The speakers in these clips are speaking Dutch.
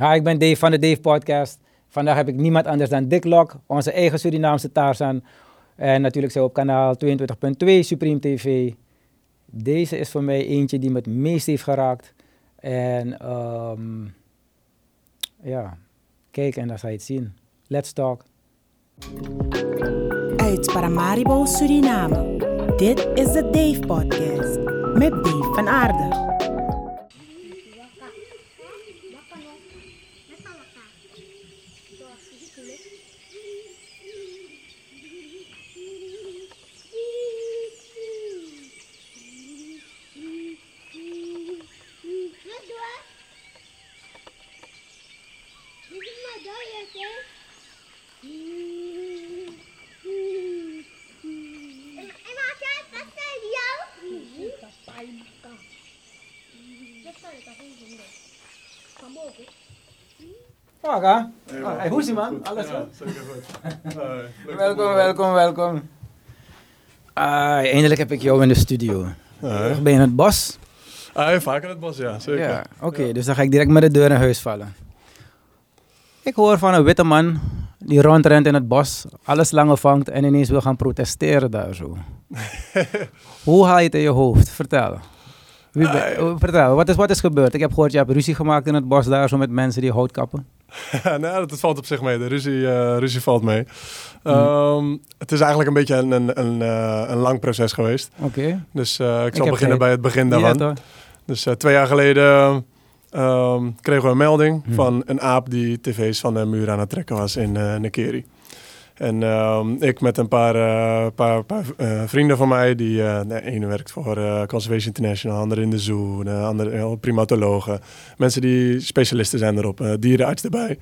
Hi, ik ben Dave van de Dave Podcast. Vandaag heb ik niemand anders dan Dick Lok, onze eigen Surinaamse Tarzan. En natuurlijk zijn we op kanaal 22.2 Supreme TV. Deze is voor mij eentje die me het meest heeft geraakt. En ehm, ja, kijk en dan ga je het zien. Let's talk. Uit Paramaribo, Suriname. Dit is de Dave Podcast met Dave van Aarde. Hey, hoe is ie man? Alles ja, goed? zeker goed. Welkom, om- welkom, welkom. Ah, eindelijk heb ik jou in de studio. Ben je in het bos? Ah, vaak in het bos, ja, zeker. Ja, oké. Dus dan ga ik direct met de deur in huis vallen. Ik hoor van een witte man die rondrent in het bos, alle slangen vangt en ineens wil gaan protesteren daar zo. Hoe haal je het in je hoofd? Vertel. Wie ben- Ah, vertel, wat is, wat is gebeurd? Ik heb gehoord, je hebt ruzie gemaakt in het bos daar zo met mensen die hout kappen. nou, dat valt op zich mee. De ruzie, eh, ruzie valt mee. Ehm, het is eigenlijk een beetje een, een, een, eh, een lang proces geweest. Oké. Dus eh, ik zal beginnen bij het begin daarvan. dus twee jaar geleden ehm, kregen we een melding Hmm. van een aap die tv's van de muur aan het trekken was in eh Nekeri. En ehm, ik met een paar, eh, paar, paar eh, vrienden van mij, die eh de ene werkt voor Conservation International, de andere in de zoo, de andere primatologen. Mensen die specialisten zijn erop, dierenarts erbij.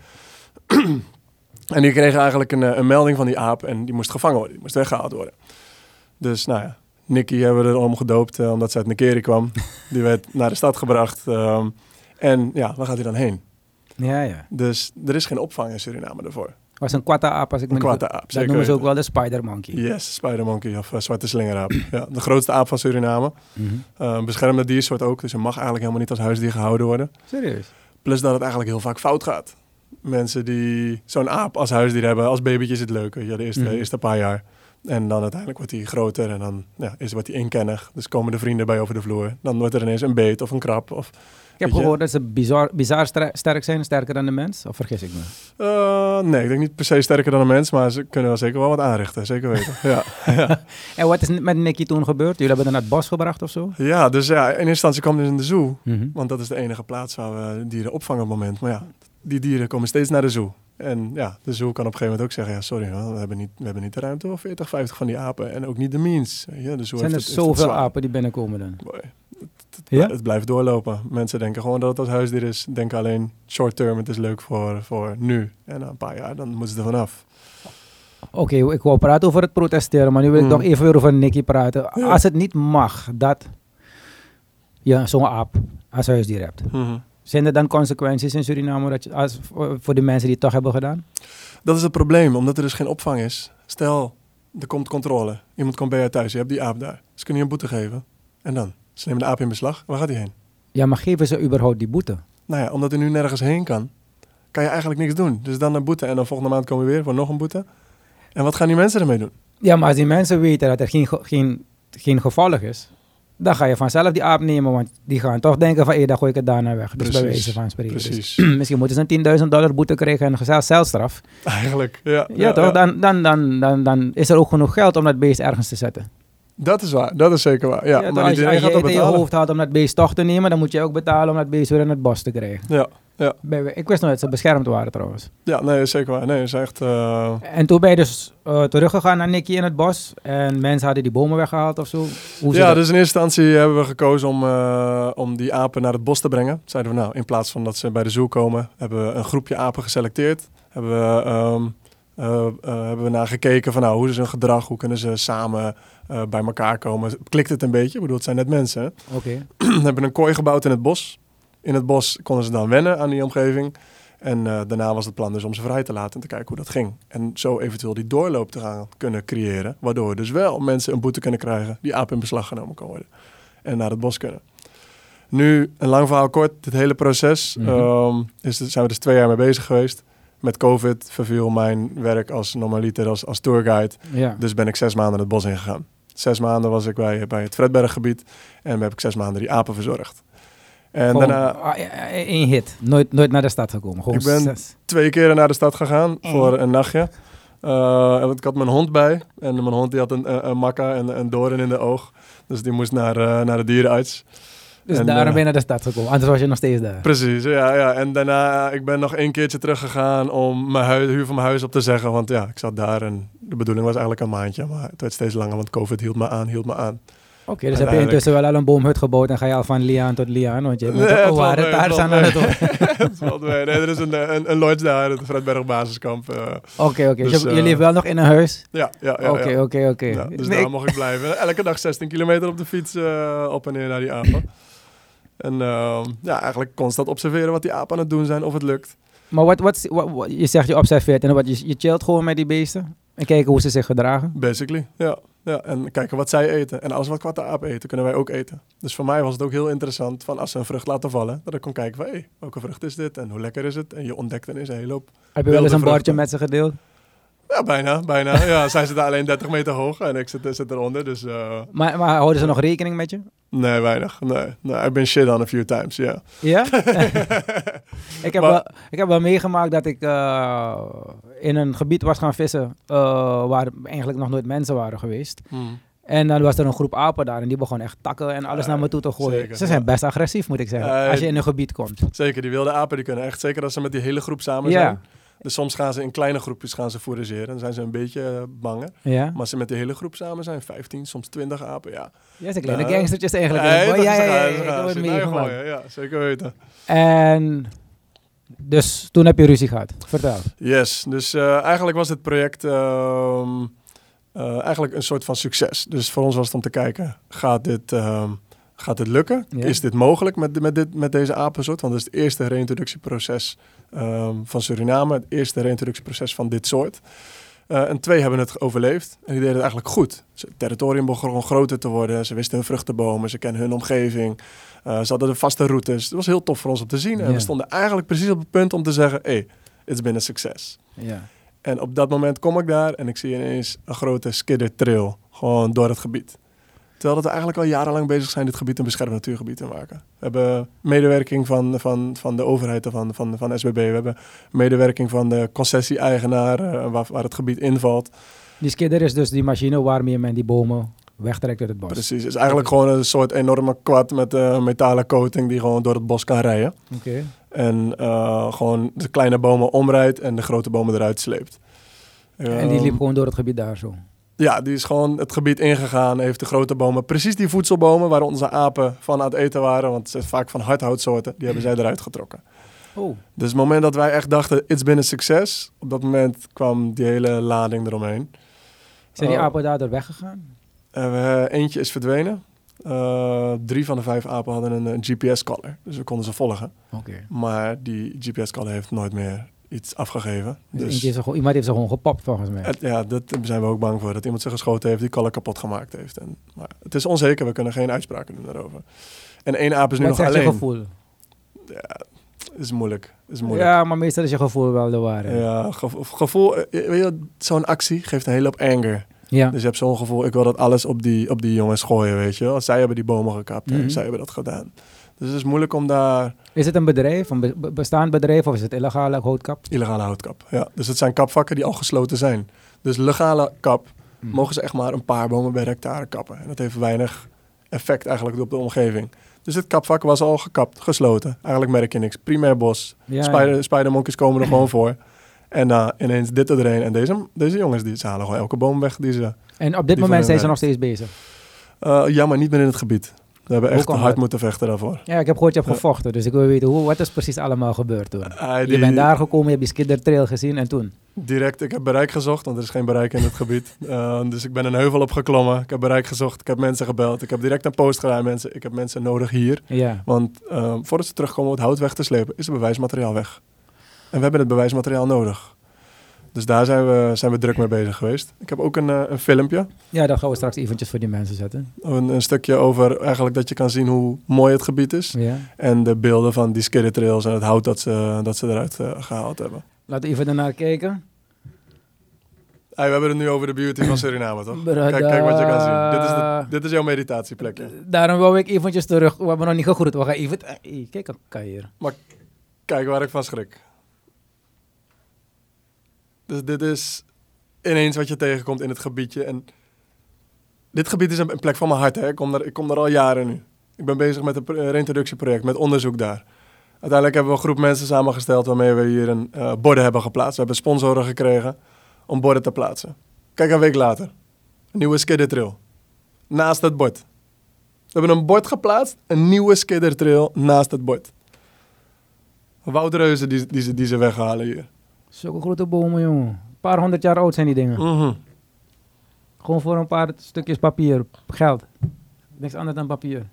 en die kregen eigenlijk een, een melding van die aap en die moest gevangen worden, die moest weggehaald worden. Dus nou ja, Nicky hebben we erom gedoopt omdat ze uit Nekeri kwam. die werd naar de stad gebracht. ehm, en ja, waar gaat hij dan heen? Ja, ja. Dus er is geen opvang in Suriname ervoor. Was een kwata-aap als ik me Een aap, Dat noemen ze ook wel de spider monkey. Yes, spider monkey of eh, zwarte slingeraap. ja, de grootste aap van Suriname. Een beschermde diersoort ook, dus hij mag eigenlijk helemaal niet als huisdier gehouden worden. Serieus? Plus dat het eigenlijk heel vaak fout gaat. Mensen die zo'n aap als huisdier hebben, als babytje is het leuk, je, de eerste, Mhm. eerste paar jaar. En dan uiteindelijk wordt hij groter en dan ja, is, wordt hij inkennig. Dus komen de vrienden bij over de vloer. Dan wordt er ineens een beet of een krab. Of, Ik heb gehoord dat ze bizar, bizar sterk zijn, sterker dan de mens. Of vergis ik me? Eh, nee, ik denk niet per se sterker dan een mens, maar ze kunnen wel zeker wel wat aanrichten. Zeker weten. ja. ja. En wat is met Nicky toen gebeurd? Jullie hebben haar naar het bos gebracht of zo? ja, dus ja, in eerste instantie kwam hij in de zoo. Mhm. Want dat is de enige plaats waar we dieren opvangen op het moment. Maar ja, die dieren komen steeds naar de zoo. En ja, de zoo kan op een gegeven moment ook zeggen... ja, sorry, we, hebben niet, we hebben niet de ruimte voor 40, 50 van die apen. En ook niet de means. Ja, de zoo Zijn er zoveel apen die binnenkomen dan? Boy, het, het, Ja? het blijft doorlopen. Mensen denken gewoon dat het als huisdier is. Denken alleen short term, het is leuk voor, voor nu. En na een paar jaar, dan moeten ze er vanaf. Oké, ik wou praten over het protesteren, maar nu wil ik Mm. nog even weer over Nicky praten. Ja. Als het niet mag dat je zo'n aap als huisdier hebt, zijn er dan consequenties in Suriname dat je, als, voor de mensen die het toch hebben gedaan? Dat is het probleem, omdat er dus geen opvang is. Stel, er komt controle. Iemand komt bij jou thuis, je hebt die aap daar. Ze kunnen je een boete geven. En dan? Ze nemen de aap in beslag. Waar gaat hij heen? Ja, maar geven ze überhaupt die boete? Nou ja, omdat hij nu nergens heen kan, kan je eigenlijk niks doen. Dus dan een boete en dan volgende maand komen we weer voor nog een boete. En wat gaan die mensen ermee doen? Ja, maar als die mensen weten dat er geen, ge- geen, geen gevolg is, dan ga je vanzelf die aap nemen, want die gaan toch denken van, hé, dan gooi ik het daarna weg. Dus bij wijze van spreken. Dus Precies. misschien moeten ze een 10.000 dollar boete krijgen en een celstraf. eigenlijk, ja. Ja, toch? Dan, dan, dan, dan, dan is er ook genoeg geld om dat beest ergens te zetten. Dat is waar, dat is zeker waar. Ja, maar als je, als je gaat in je hoofd haalt om dat beest toch te nemen, dan moet je ook betalen om dat beest weer in het bos te krijgen. Ja, Bij- Ik wist nog dat ze beschermd waren trouwens. ja, nee, zeker waar. Nee, is echt... eh, En toen ben je dus eh, teruggegaan naar Nicky in het bos en mensen hadden die bomen weggehaald of zo. Hoe ja, dat? dus in eerste instantie hebben we gekozen om, eh, om die apen naar het bos te brengen. Zeiden we nou, in plaats van dat ze bij de zoo komen, hebben we een groepje apen geselecteerd. Hebben we, ehm, eh, eh, hebben we naar gekeken van nou, hoe is hun gedrag, hoe kunnen ze samen bij elkaar komen. Klikt het een beetje? Ik bedoel, het zijn net mensen. Oké. We hebben een kooi gebouwd in het bos. In het bos konden ze dan wennen aan die omgeving. En eh, daarna was het plan dus om ze vrij te laten en te kijken hoe dat ging. En zo eventueel die doorloop te gaan kunnen creëren. Waardoor dus wel mensen een boete kunnen krijgen die aap in beslag genomen kan worden. En naar het bos kunnen. Nu, een lang verhaal kort, dit hele proces Mhm. ehm, is, zijn we dus twee jaar mee bezig geweest. Met COVID verviel mijn werk als normaliter, als, als tourguide. Ja. Dus ben ik zes maanden het bos ingegaan. Zes maanden was ik bij, bij het Fredberggebied en heb ik zes maanden die apen verzorgd. En Gewoon, daarna ah, één hit. Nooit, nooit naar de stad gekomen. Gewoon Ik ben- zes. twee keren naar de stad gegaan Mm. voor een nachtje. Eh, want ik had mijn hond bij en mijn hond die had een, een, een makka en een doorn in de oog. Dus die moest naar, eh, naar de dierenarts. Dus En, daarom eh, ben je naar de stad gekomen. Anders was je nog steeds daar. Precies, ja, ja. En daarna, ik ben nog één keertje teruggegaan om mijn huis, huur van mijn huis op te zeggen. Want ja, ik zat daar en de bedoeling was eigenlijk een maandje. Maar het werd steeds langer, want COVID hield me aan, hield me aan. Oké, dus heb je intussen wel al een boomhut gebouwd en ga je al van liaan tot liaan, want je Nee, ook Tarzan valt aan het. Nee, er is een, een, een lodge daar, het Fredberg basiskamp. eh. Oké, oké. Dus, Dus je, je eh, leeft wel nog in een huis? ja, ja, ja. Oké, oké, oké. Dus Nee, daar mocht ik blijven. Elke dag 16 kilometer op de fiets eh, op en neer naar die apen. En ehm, ja, eigenlijk constant observeren wat die apen aan het doen zijn, of het lukt. Maar wat, wat, wat, wat- je zegt je observeert en wat, je, je chillt gewoon met die beesten en kijken hoe ze zich gedragen? Basically, ja. Ja. En kijken wat zij eten. En alles wat kwatte apen eten, kunnen wij ook eten. Dus voor mij was het ook heel interessant van als ze een vrucht laten vallen, dat ik kon kijken van hé, welke vrucht is dit en hoe lekker is het? En je ontdekt ineens een hele hoop. Heb je wel eens een bordje met ze gedeeld? Ja, bijna, bijna. Ja, zij zitten alleen 30 meter hoog en ik zit, zit eronder. Dus eh, Maar, maar houden ze nog rekening met je? nee, weinig. Nee, nee, I've been shit on a few times, ja. Ja? ik, heb Maar- wel, ik heb wel meegemaakt dat ik eh, in een gebied was gaan vissen eh, waar eigenlijk nog nooit mensen waren geweest. En dan was er een groep apen daar en die begon echt takken en alles Ja, naar me toe te gooien. zeker, ze zijn ja. best agressief, moet ik zeggen, als je in een gebied komt. Zeker, die wilde apen die kunnen echt, zeker als ze met die hele groep samen Ja. zijn. Dus soms gaan ze in kleine groepjes gaan ze fourageren. Dan zijn ze een beetje eh, banger. Ja? Maar als ze met die hele groep samen zijn, 15, soms 20 apen, ja. Ja, ze kleine Ja. gangstertjes eigenlijk. Nee, dat ja, ja, ja, dat gooien, Ja, zeker weten. En dus toen heb je ruzie gehad. Vertel. Yes, dus eh, eigenlijk was het project ehm, eh, eigenlijk een soort van succes. Dus voor ons was het om te kijken, gaat dit, ehm, gaat dit lukken? Ja. Is dit mogelijk met, met, dit, met deze apensoort? Want het is het eerste reintroductieproces ehm, van Suriname. Het eerste reintroductieproces van dit soort. Eh, en twee hebben het overleefd. En die deden het eigenlijk goed. Het territorium begon groter te worden. Ze wisten hun vruchtenbomen. Ze kennen hun omgeving. Eh, ze hadden de vaste routes. Het was heel tof voor ons om te zien. En we stonden eigenlijk precies op het punt om te zeggen... Hey, it's been a success. Ja. En op dat moment kom ik daar en ik zie ineens een grote skidder trail. Gewoon door het gebied. Terwijl dat we eigenlijk al jarenlang bezig zijn dit gebied een beschermd natuurgebied te maken. We hebben medewerking van, van, van de overheid en van, van, van SBB. We hebben medewerking van de concessie-eigenaar eh, waar, waar het gebied invalt. Die skidder is dus die machine waarmee men die bomen wegtrekt uit het bos. Precies. Het is eigenlijk gewoon een soort enorme quad met een metalen coating die gewoon door het bos kan rijden. Oké. En eh, gewoon de kleine bomen omrijdt en de grote bomen eruit sleept. En die Ehm, liep gewoon door het gebied daar zo. Ja, die is gewoon het gebied ingegaan, heeft de grote bomen, precies die voedselbomen waar onze apen van aan het eten waren, want het zijn vaak van hardhoutsoorten, die hebben zij eruit getrokken. Oh. Dus het moment dat wij echt dachten, it's been a succes, op dat moment kwam die hele lading eromheen. Zijn die Oh. apen daardoor weggegaan? We, eentje is verdwenen. Eh, drie van de vijf apen hadden een, een GPS-collar, dus we konden ze volgen. Oké. Maar die GPS-collar heeft nooit meer iets afgegeven. Dus Dus er gewoon, iemand heeft ze gewoon gepopt volgens mij. het- ja, dat zijn we ook bang voor. Dat iemand zich geschoten heeft, die collar kapot gemaakt heeft. En, maar het is onzeker, we kunnen geen uitspraken doen daarover. En één aap is nu Wat nog alleen. gevoel? Ja, is moeilijk. Is moeilijk. Ja, maar meestal is je gevoel wel de waarheid. Ja, gevo- gevoel, eh, weet je, zo'n actie geeft een hele hoop anger. Ja. Dus je hebt zo'n gevoel, ik wil dat alles op die, op die jongens gooien, weet je wel. Zij hebben die bomen gekapt en Mhm. zij hebben dat gedaan. Dus het is moeilijk om daar Is het een bedrijf, een be- be- bestaand bedrijf of is het illegale houtkap? illegale houtkap. Ja, dus het zijn kapvakken die al gesloten zijn. Dus legale kap Mhm. mogen ze echt maar een paar bomen per hectare kappen. En dat heeft weinig effect eigenlijk op de omgeving. Dus het kapvak was al gekapt, gesloten. Eigenlijk merk je niks. Primair bos. Ja, Spider, ja. spidermonkeys komen er gewoon voor. En uh, ineens dit erheen. En deze, deze jongens die, ze halen gewoon elke boom weg die ze... En op dit moment zijn ze nog steeds bezig. Uh, ja, maar niet meer in het gebied. We hebben echt hard dat? moeten vechten daarvoor. Ja, ik heb gehoord je hebt Ja. gevochten, dus ik wil weten hoe, wat is precies allemaal gebeurd toen. Uh, Je bent daar gekomen, je hebt die skidder trail gezien en toen? Direct, ik heb bereik gezocht, want er is geen bereik in het gebied. Uh, dus ik ben een heuvel opgeklommen. Ik heb bereik gezocht, ik heb mensen gebeld. Ik heb direct een post gedaan. Mensen, ik heb mensen nodig hier. Ja. Want uh, voordat ze terugkomen om het hout weg te slepen, is het bewijsmateriaal weg. En we hebben het bewijsmateriaal nodig. Dus daar zijn we, zijn we druk mee bezig geweest. Ik heb ook een, eh, een filmpje, Ja, dat gaan we straks eventjes voor die mensen zetten. een, een stukje over eigenlijk dat je kan zien hoe mooi het gebied is. Ja. En de beelden van die skidder trails en het hout dat ze, dat ze eruit eh, gehaald hebben. Laten we even daarnaar kijken. Hey, we hebben het nu over de beauty van Suriname, toch? Brada. Kijk, kijk wat je kan zien. Dit is, de, dit is jouw meditatieplekje. Daarom wou ik eventjes terug. We hebben nog niet gegroet. We gaan even... Hey, kijk, kan hier. Kijk waar ik van schrik. Dus dit is ineens wat je tegenkomt in het gebiedje. En dit gebied is een, plek van mijn hart. Hè. Ik, kom er, ik kom er al jaren nu. Ik ben bezig met een een reintroductieproject, met onderzoek daar. Uiteindelijk hebben we een groep mensen samengesteld waarmee we hier een eh, borden hebben geplaatst. We hebben sponsoren gekregen om borden te plaatsen. Kijk, een week later. Een nieuwe skiddertrail. Naast het bord. We hebben een bord geplaatst, een nieuwe skiddertrail naast het bord. Woudreuzen die, die, ze, die ze weghalen hier. Zulke grote bomen, jongen. Een paar honderd jaar oud zijn die dingen. Mhm. Gewoon voor een paar stukjes papier. Geld. Niks anders dan papier.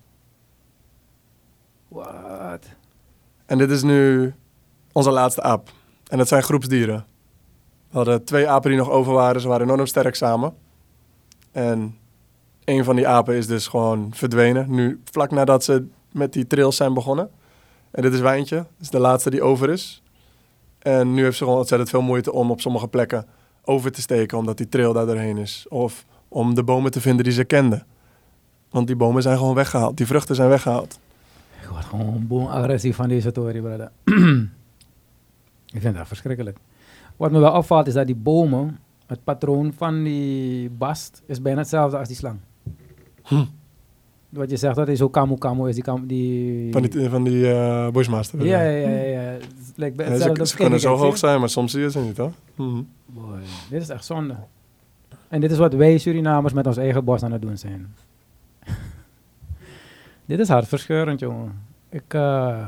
Wat? En dit is nu onze laatste aap. En dat zijn groepsdieren. We hadden twee apen die nog over waren. Ze waren enorm sterk samen. En een van die apen is dus gewoon verdwenen. Nu, vlak nadat ze met die trails zijn begonnen. En dit is Wijntje. Dat is de laatste die over is. En nu heeft ze gewoon ontzettend veel moeite om op sommige plekken over te steken. Omdat die trail daar doorheen is. Of om de bomen te vinden die ze kende. Want die bomen zijn gewoon weggehaald. Die vruchten zijn weggehaald. Ik word gewoon boem agressief van deze tory, brother. ik vind dat verschrikkelijk. Wat me wel opvalt is dat die bomen, het patroon van die bast, is bijna hetzelfde als die slang. Hm. Wat je zegt, dat is zo kamu kamu is die... Die... Van die, van die eh, bushmaster. ja, ja, ja, ja. ja. Het lijkt Ja, ze, ze kunnen zo hoog zijn, maar soms zie je ze niet, hoor. Mhm. Boy, dit is echt zonde. En dit is wat wij Surinamers met ons eigen bos aan het doen zijn. dit is hartverscheurend, jongen. Ik, eh,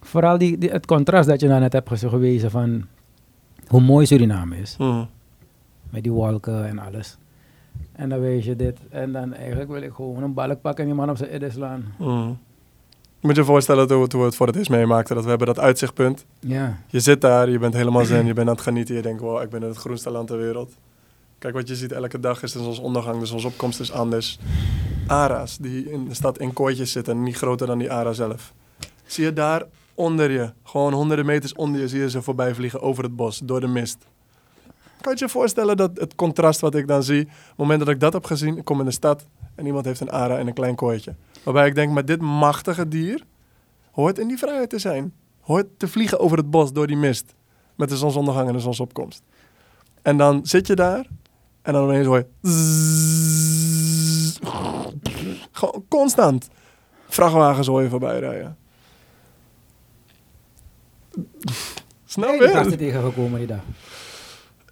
vooral die, die, het contrast dat je nou net hebt gewezen van hoe mooi Suriname is. Mhm. Met die wolken en alles. En dan weet je dit. En dan eigenlijk wil ik gewoon een balk pakken en die man op zijn idden slaan. Je moet je voorstellen toen, we- toen we het voor het eerst meemaakten, dat we hebben dat uitzichtpunt. Ja. Je zit daar, je bent helemaal zen, je bent aan het genieten. Je denkt, wow, ik ben in het groenste land ter wereld. Kijk wat je ziet, elke dag is de zonsondergang, de zonsopkomst is anders. Ara's die in de stad in kooitjes zitten, niet groter dan die ara zelf. Zie je daar onder je, gewoon honderden meters onder je, zie je ze voorbij vliegen over het bos, door de mist. Kan je je voorstellen dat het contrast wat ik dan zie, op het moment dat ik dat heb gezien, ik kom in de stad en iemand heeft een ara in een klein kooitje. Waarbij ik denk, maar dit machtige dier hoort in die vrijheid te zijn. Hoort te vliegen over het bos door die mist. Met de zonsondergang en de zonsopkomst. En dan zit je daar en dan ineens hoor je... Gewoon constant. Vrachtwagens hoor je voorbij rijden. Snap Nee, die gasten je? tegengekomen die dag.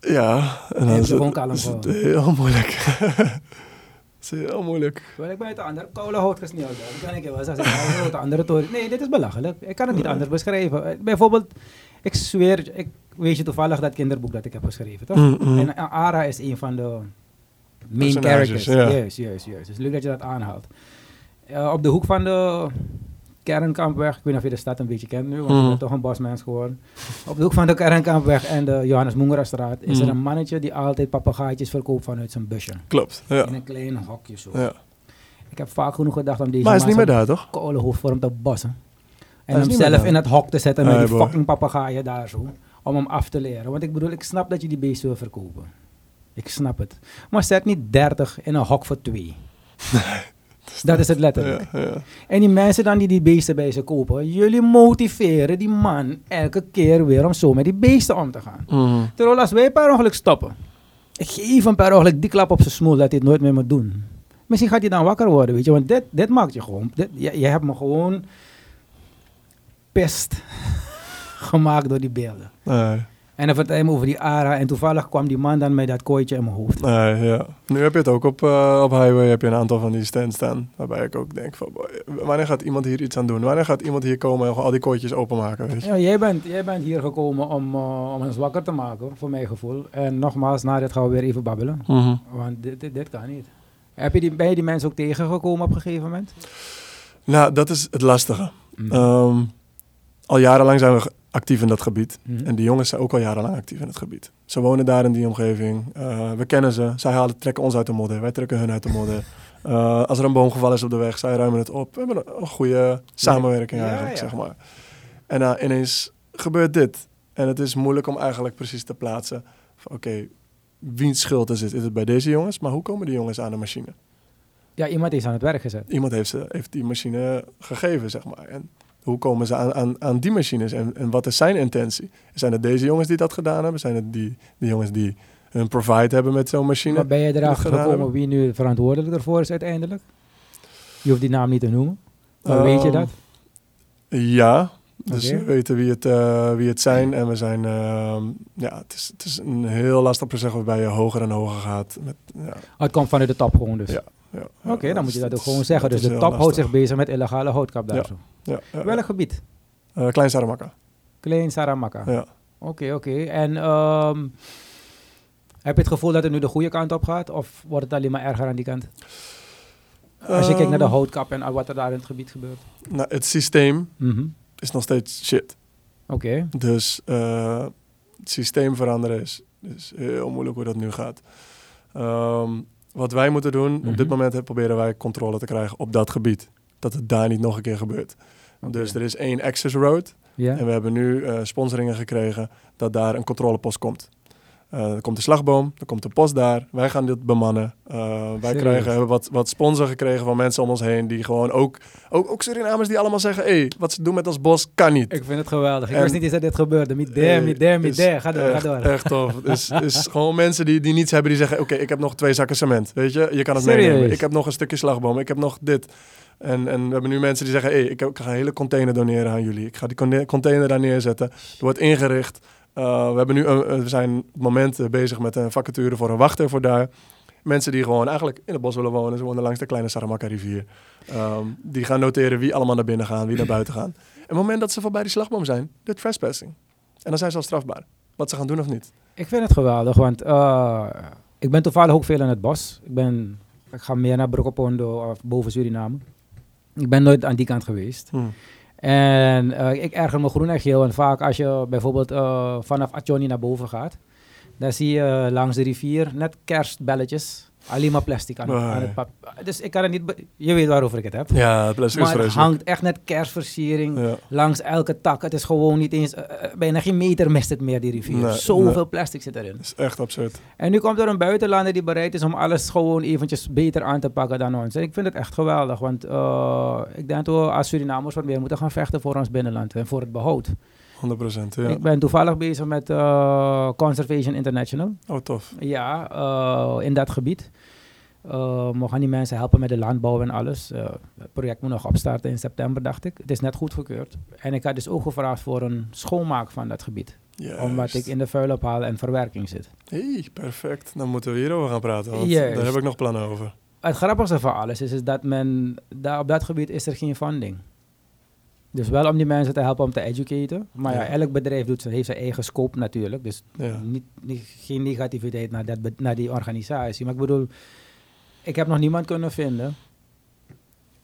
Ja. En dan is het, is het heel moeilijk. Het is heel moeilijk. Terwijl ik bij het andere koude hout gesneeuwd heb. Dan kan ik je wel zeggen, "Oh, het andere toren. Nee, dit is belachelijk. Ik kan het niet anders beschrijven. Eh, Bijvoorbeeld, ik zweer, ik weet je toevallig dat kinderboek dat ik heb geschreven, toch? Mm, mm. En eh, Ara is een van de main characters. ja. Juist, juist, juist. Dus leuk dat je dat aanhaalt. Eh, op de hoek van de Kernkampweg, ik weet niet of je de stad een beetje kent nu, want je Mhm. bent toch een bosmens geworden. Op de hoek van de Kernkampweg en de Johannes Moengerastraat is er Mhm. een mannetje die altijd papegaaitjes verkoopt vanuit zijn busje. Klopt. Ja. In een klein hokje zo. ja. Ik heb vaak genoeg gedacht om deze Maar is niet meer daar, toch? te bossen. En hem zelf in het hok te zetten met Hey, die fucking papegaaien daar zo. Om hem af te leren. Want ik bedoel, ik snap dat je die beesten wil verkopen. Ik snap het. Maar zet niet 30 in een hok voor twee. Dat is het letterlijk. Ja, ja. En die mensen dan die die beesten bij ze kopen, jullie motiveren die man elke keer weer om zo met die beesten om te gaan. Mhm. Terwijl als wij per ongeluk stoppen, ik geef hem per ongeluk die klap op zijn smoel dat hij het nooit meer moet doen. Misschien gaat hij dan wakker worden, weet je, want dit, dit maakt je gewoon, dit, je, je hebt me gewoon pest gemaakt door die beelden. Nee. En dan vertel je me over die ARA en toevallig kwam die man dan met dat kooitje in mijn hoofd. Nee, ja. Nu heb je het ook op, eh, op highway, heb je een aantal van die stands staan. Waarbij ik ook denk van, boy, wanneer gaat iemand hier iets aan doen? Wanneer gaat iemand hier komen en al die kooitjes openmaken, weet je? Ja, jij, bent, jij bent hier gekomen om, uh, om ons wakker te maken, voor mijn gevoel. En nogmaals, na dit gaan we weer even babbelen. Mhm. Want dit, dit, dit kan niet. Heb je die, ben je die mensen ook tegengekomen op een gegeven moment? Nou, dat is het lastige. Mm. Ehm, al jarenlang zijn we actief in dat gebied. Mhm. En die jongens zijn ook al jarenlang actief in het gebied. Ze wonen daar in die omgeving. Eh, we kennen ze. Zij halen, trekken ons uit de modder. Wij trekken hun uit de modder. Eh, als er een boom gevallen is op de weg, zij ruimen het op. We hebben een, goede samenwerking Ja, eigenlijk, ja. zeg maar. En uh, ineens gebeurt dit. En het is moeilijk om eigenlijk precies te plaatsen. Oké, wiens schuld is het? Is het bij deze jongens? Maar hoe komen die jongens aan de machine? Ja, iemand is aan het werk gezet. Iemand heeft, ze, heeft die machine gegeven, zeg maar. En hoe komen ze aan, aan, aan die machines? En, en wat is zijn intentie? Zijn het deze jongens die dat gedaan hebben? Zijn het die, die jongens die hun provide hebben met zo'n machine? Maar ben je erachter gekomen wie nu verantwoordelijk ervoor is uiteindelijk? Je hoeft die naam niet te noemen. Maar weet je Ehm, dat? Ja, dus we weten wie het, eh, wie het zijn. En we zijn, ehm, ja, het is, het is een heel lastig proces waarbij je hoger en hoger gaat. Met, ja, Oh, het komt vanuit de top gewoon dus. Ja, ja, Oké, dan moet je dat ook gewoon zeggen. Dus de top houdt zich bezig met illegale houtkap daar zo. Ja, ja, Welk gebied? Eh, Klein Saramaka. Klein Saramaka. Ja. Oké, oké. En ehm, heb je het gevoel dat het nu de goede kant op gaat? Of wordt het alleen maar erger aan die kant? Als je kijkt naar de Ehm, houtkap en wat er daar in het gebied gebeurt. Nou, het systeem Mhm. is nog steeds shit. Oké. Dus eh, het systeem veranderen is, is heel moeilijk hoe dat nu gaat. Ehm, wat wij moeten doen, op Mhm. dit moment hè, proberen wij controle te krijgen op dat gebied. Dat het daar niet nog een keer gebeurt. Dus er is één access road. En we hebben nu eh, sponsoringen gekregen dat daar een controlepost komt. Er komt de slagboom, er komt de post daar. Wij gaan dit bemannen. Eh, wij krijgen, hebben wat, wat sponsor gekregen van mensen om ons heen. Die gewoon ook, ook, ook Surinamers die allemaal zeggen... hey, wat ze doen met ons bos kan niet. Ik vind het geweldig. Ik wist niet eens dat dit gebeurde. Niet there, niet there, niet there. Ga door, echt, ga door. Echt tof. Het is, is gewoon mensen die, die niets hebben die zeggen... oké, ik heb nog twee zakken cement. Weet je, je kan het Serieus? meenemen. Ik heb nog een stukje slagboom. Ik heb nog dit. En, en we hebben nu mensen die zeggen... hey, ik, heb- ik ga een hele container doneren aan jullie. Ik ga die container daar neerzetten. Er wordt ingericht. Uh, we, hebben nu, we zijn op het moment eh, bezig met een vacature voor een wachter voor daar. Mensen die gewoon eigenlijk in het bos willen wonen. Ze wonen langs de kleine Saramaka rivier. Ehm, die gaan noteren wie allemaal naar binnen gaan, wie naar buiten gaan. En op het moment dat ze voorbij die slagboom zijn, de trespassing. En dan zijn ze al strafbaar. Wat ze gaan doen of niet. Ik vind het geweldig, want eh, ik ben toevallig ook veel in het bos. Ik, ben, ik ga meer naar Brokopondo of boven Suriname. Ik ben nooit aan die kant geweest. Hm. En eh, ik erger me groen en geel. En vaak als je bijvoorbeeld eh, vanaf Atjoni naar boven gaat, dan zie je langs de rivier net kerstbelletjes. Alleen maar plastic aan, Nee. aan het pap. Dus ik kan het niet... Je weet waarover ik het heb. Ja, het plastic is maar het hangt echt net kerstversiering Ja. langs elke tak. Het is gewoon niet eens... eh, eh, bijna geen meter mist het meer, die rivier. Nee, Zoveel nee. plastic zit erin. Dat is echt absurd. En nu komt er een buitenlander die bereid is om alles gewoon eventjes beter aan te pakken dan ons. En ik vind het echt geweldig, want eh, ik denk dat we als Surinamers wat meer moeten gaan vechten voor ons binnenland en voor het behoud. 100 procent, ja. Ik ben toevallig bezig met eh, Conservation International, Oh, tof. ja, eh, in dat gebied. Eh, we gaan die mensen helpen met de landbouw en alles. Het project moet nog opstarten in september, dacht ik. Het is net goedgekeurd. En ik had dus ook gevraagd voor een schoonmaak van dat gebied. Omdat ik in de vuilophaal en verwerking zit. hey, perfect. Dan moeten we hierover gaan praten, want Juist. daar heb ik nog plannen over. Het grappigste van alles is, is dat men, daar, op dat gebied is er geen funding. Dus wel om die mensen te helpen om te educaten. Maar ja, elk bedrijf doet, heeft zijn eigen scope natuurlijk. Dus niet, niet, geen negativiteit naar, dat, naar die organisatie. Maar ik bedoel, ik heb nog niemand kunnen vinden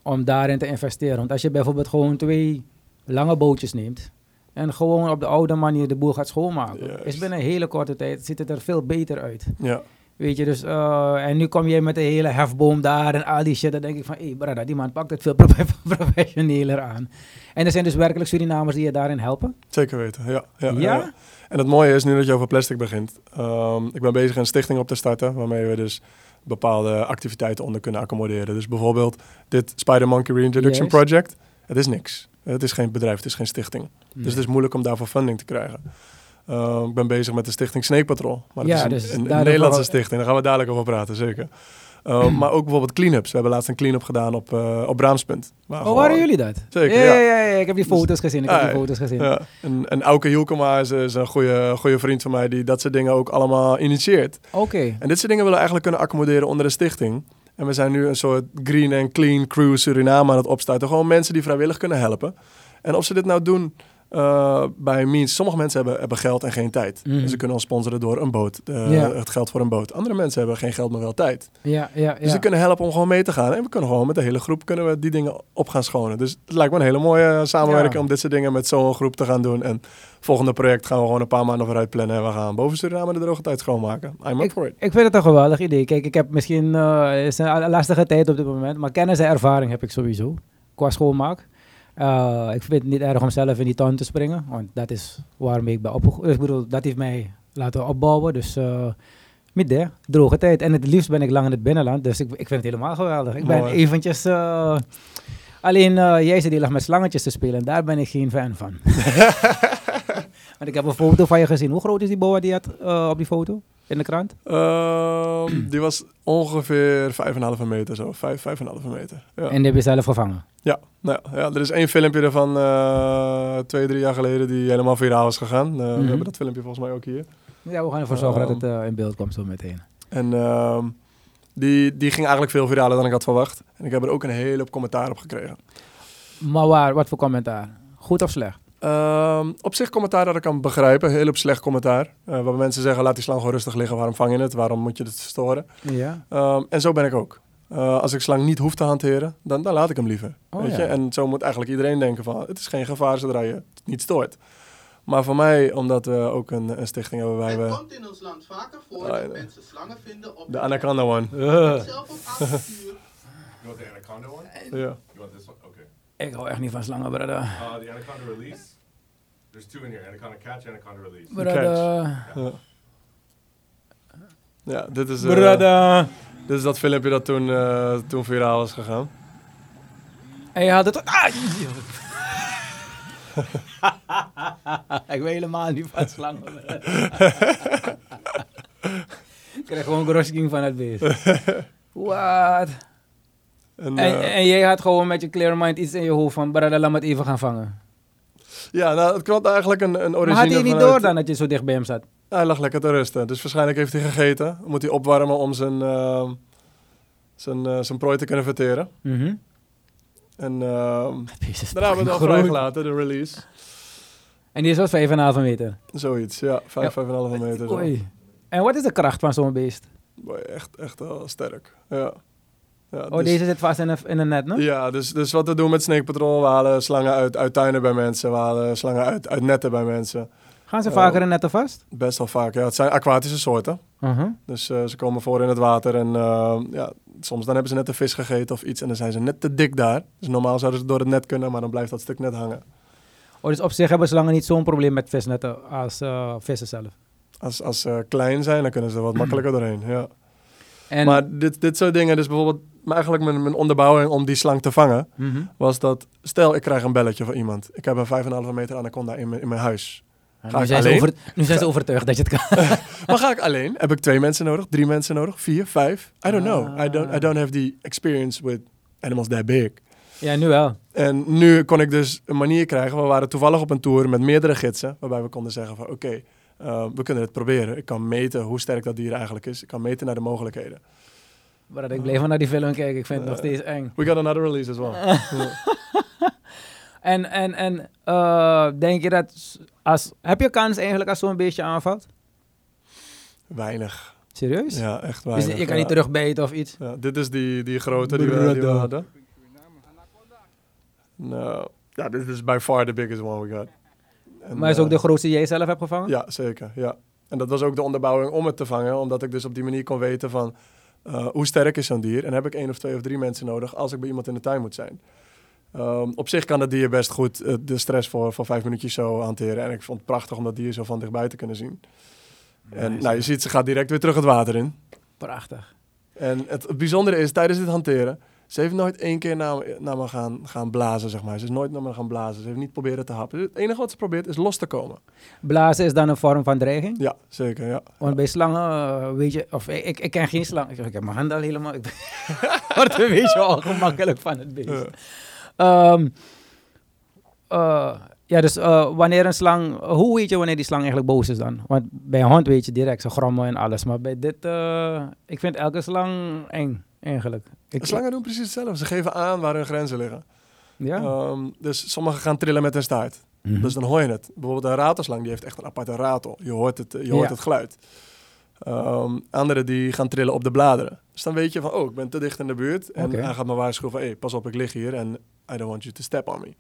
om daarin te investeren. Want als je bijvoorbeeld gewoon twee lange bootjes neemt... en gewoon op de oude manier de boel gaat schoonmaken... Is binnen een hele korte tijd ziet het er veel beter uit. Ja, Weet je, dus, eh, en nu kom je met de hele hefboom daar en al die shit. Dan denk ik van, hé, hey, brada, die man pakt het veel profe- professioneler aan. En er zijn dus werkelijk Surinamers die je daarin helpen. zeker weten. Ja, ja, Ja? ja? En het mooie is, nu dat je over plastic begint. ehm, ik ben bezig een stichting op te starten, waarmee we dus bepaalde activiteiten onder kunnen accommoderen. Dus bijvoorbeeld dit Spider Monkey Reintroduction. Project. Het is niks. Het is geen bedrijf, het is geen stichting. Dus het is moeilijk om daarvoor funding te krijgen. Uh, ik ben bezig met de stichting Snake Patrol. Maar dat Ja, is een, dus een- Nederlandse stichting. Daar gaan we dadelijk over praten, zeker. Uh, maar ook bijvoorbeeld clean-ups. We hebben laatst een clean-up gedaan op, uh, op Braamspunt. Waar Oh, gewoon- waren jullie dat? Zeker, ja. ja. Ja, ja, ik heb die foto's gezien. Ik heb Ah, die foto's gezien. Ja, en, en Auke Hielkema is, is een goede, goede vriend van mij die dat soort dingen ook allemaal initieert. Oké. En dit soort dingen willen we eigenlijk kunnen accommoderen onder de stichting. En we zijn nu een soort green and clean crew Suriname aan het opstarten. Gewoon mensen die vrijwillig kunnen helpen. En of ze dit nou doen eh, bij Means, sommige mensen hebben, hebben geld en geen tijd. Mhm. En ze kunnen ons sponsoren door een boot, eh, Ja. het geld voor een boot. Andere mensen hebben geen geld, maar wel tijd. Ja, ja, Dus ze kunnen helpen om gewoon mee te gaan. En we kunnen gewoon met de hele groep kunnen we die dingen op gaan schonen. Dus het lijkt me een hele mooie samenwerking Ja. om dit soort dingen met zo'n groep te gaan doen. En volgende project gaan we gewoon een paar maanden vooruit plannen. En we gaan boven Suriname de droge tijd schoonmaken. I'm up for it. Ik vind het een geweldig idee. Kijk, ik heb misschien... eh, het is een lastige tijd op dit moment. Maar kennis en ervaring heb ik sowieso. Qua schoonmaak. Eh, ik vind het niet erg om zelf in die tuin te springen. Want dat is waarmee ik ben opgegroeid. Ik bedoel, dat heeft mij laten opbouwen. Dus... eh met de droge tijd. En het liefst ben ik lang in het binnenland. Dus ik, ik vind het helemaal geweldig. Ik ben Mooi. eventjes... eh, alleen eh, jij zei die lag met slangetjes te spelen. En daar ben ik geen fan van. Want ik heb een foto van je gezien. Hoe groot is die boa die je had eh, op die foto? In de krant? Ehm, die was ongeveer 5,5 meter zo. 5, 5,5 meter. Ja. En die heb je zelf gevangen. Ja, nou, ja, ja, er is één filmpje ervan eh twee, drie jaar geleden die helemaal viraal is gegaan. Eh, We Mhm. hebben dat filmpje volgens mij ook hier. Ja, we gaan ervoor zorgen dat het eh, in beeld komt zo meteen. En ehm, die, die ging eigenlijk veel viraler dan ik had verwacht. En ik heb er ook een hele hoop commentaar op gekregen. Maar waar, wat voor commentaar? Goed of slecht? Ehm, op zich commentaar dat ik kan begrijpen. Heel op slecht commentaar. Eh waar mensen zeggen, laat die slang gewoon rustig liggen. Waarom vang je het? Waarom moet je het storen? Ja. Ehm, en zo ben ik ook. Eh, als ik slang niet hoef te hanteren, dan, dan laat ik hem liever. Oh, weet ja. je? En zo moet eigenlijk iedereen denken van, het is geen gevaar zodra je het niet stoort. Maar voor mij, omdat we ook een, een stichting hebben waar Het we... komt in ons land vaker voor Ah, dat mensen slangen vinden op De Anaconda one. zelf op avontuur. Want the anaconda one? Ja. Ik hou echt niet van slangen, brother. Uh, the anaconda release. There's two in here: anaconda catch, anaconda release. Brother. Ja. Ja, dit is, eh, Brother. dit is dat filmpje dat toen, eh, toen viraal is gegaan. En je had het... Ah! ik weet helemaal niet van slangen. ik krijg gewoon grosking van het beest. Wat? En, En, eh, en jij had gewoon met je clear mind iets in je hoofd van... Laat me het even gaan vangen. ja, nou, het kwam eigenlijk een, een origine Maar had hij niet vanuit- door dan dat je zo dicht bij hem zat? Hij lag lekker te rusten. Dus waarschijnlijk heeft hij gegeten. Moet hij opwarmen om zijn, ehm, zijn, eh, zijn prooi te kunnen verteren. Mhm. En ehm daarna hebben we het al vrijgelaten, de release. En die is wel 5,5 meter. Zoiets, ja. 5, 5,5 meter. Oei. En wat is de kracht van zo'n beest? Boy, echt, echt wel sterk. Ja. Ja Oh, dus- deze zit vast in een, in een net, no? Ja, dus, dus wat we doen met Snake Patrol, we halen slangen uit, uit tuinen bij mensen. We halen slangen uit, uit netten bij mensen. Gaan ze vaker in netten vast? Best wel vaak, ja. Het zijn aquatische soorten. Uh-huh. Dus eh, ze komen voor in het water en eh, ja, soms dan hebben ze net een vis gegeten of iets en dan zijn ze net te dik daar. Dus normaal zouden ze door het net kunnen, maar dan blijft dat stuk net hangen. Oh, dus op zich hebben slangen niet zo'n probleem met visnetten als eh, vissen zelf. Als, als ze klein zijn, dan kunnen ze er wat makkelijker doorheen, ja. En, Maar dit, dit soort dingen, dus bijvoorbeeld, maar eigenlijk mijn, mijn onderbouwing om die slang te vangen, Mhm. was dat, stel ik krijg een belletje van iemand. Ik heb een 5,5 meter anaconda in mijn, in mijn huis. Ja, Ga nu, ik zijn alleen? over, nu zijn ze overtuigd dat je het kan. Maar ga ik alleen? Heb ik twee mensen nodig? Drie mensen nodig? Vier? Vijf? I don't know. I don't, I don't have the experience with animals that big. ja, nu wel. En nu kon ik dus een manier krijgen. We waren toevallig op een tour met meerdere gidsen. Waarbij we konden zeggen van oké, eh, we kunnen het proberen. Ik kan meten hoe sterk dat dier eigenlijk is. Ik kan meten naar de mogelijkheden. Maar ik bleef maar naar die film kijken. Ik vind het nog steeds eng. We got another release as well. En, en, en eh, denk je dat... Als, heb je kans eigenlijk als zo'n beestje aanvalt? Weinig. Serieus? Ja, echt dus weinig. je kan niet terugbijten of iets? Ja, dit is die, die grote die we, die we hadden. Nou, ja, dit is by far the biggest one we got. En, maar is ook eh, de grootste die jij zelf hebt gevangen? Ja, zeker. Ja. En dat was ook de onderbouwing om het te vangen, omdat ik dus op die manier kon weten van eh, hoe sterk is zo'n dier en heb ik één of twee of drie mensen nodig als ik bij iemand in de tuin moet zijn. Ehm, op zich kan dat dier best goed eh, de stress voor, voor vijf minuutjes zo hanteren. En ik vond het prachtig om dat dier zo van dichtbij te kunnen zien. En nou, je ziet, ze gaat direct weer terug het water in. Prachtig. En het, het bijzondere is, tijdens dit hanteren, ze heeft nooit één keer naar, me- naar me gaan, gaan blazen, zeg maar. Ze is nooit naar me gaan blazen. Ze heeft niet proberen te happen. Het enige wat ze probeert is los te komen. Blazen is dan een vorm van dreiging? Ja, zeker, ja. Want bij slangen, eh, weet je, of ik, ik, ken geen slang. Ik, ik heb mijn handen al helemaal. Ik word een beetje ongemakkelijk van het beest. Ja. Ehm, eh, ja, dus eh, wanneer een slang, hoe weet je wanneer die slang eigenlijk boos is dan? Want bij een hond weet je direct, ze grommen en alles. Maar bij dit, ik vind elke slang eng, eigenlijk. Ik, Slangen doen precies hetzelfde. Ze geven aan waar hun grenzen liggen. Ja? Ehm, dus sommigen gaan trillen met hun staart. Mhm. Dus dan hoor je het. Bijvoorbeeld een ratelslang, die heeft echt een aparte ratel. Je hoort het, je hoort Ja. het geluid. Ehm andere die gaan trillen op de bladeren. Dus dan weet je van, oh, ik ben te dicht in de buurt. En Oké. hij gaat me waarschuwen van, hey, pas op, ik lig hier en I don't want you to step on me.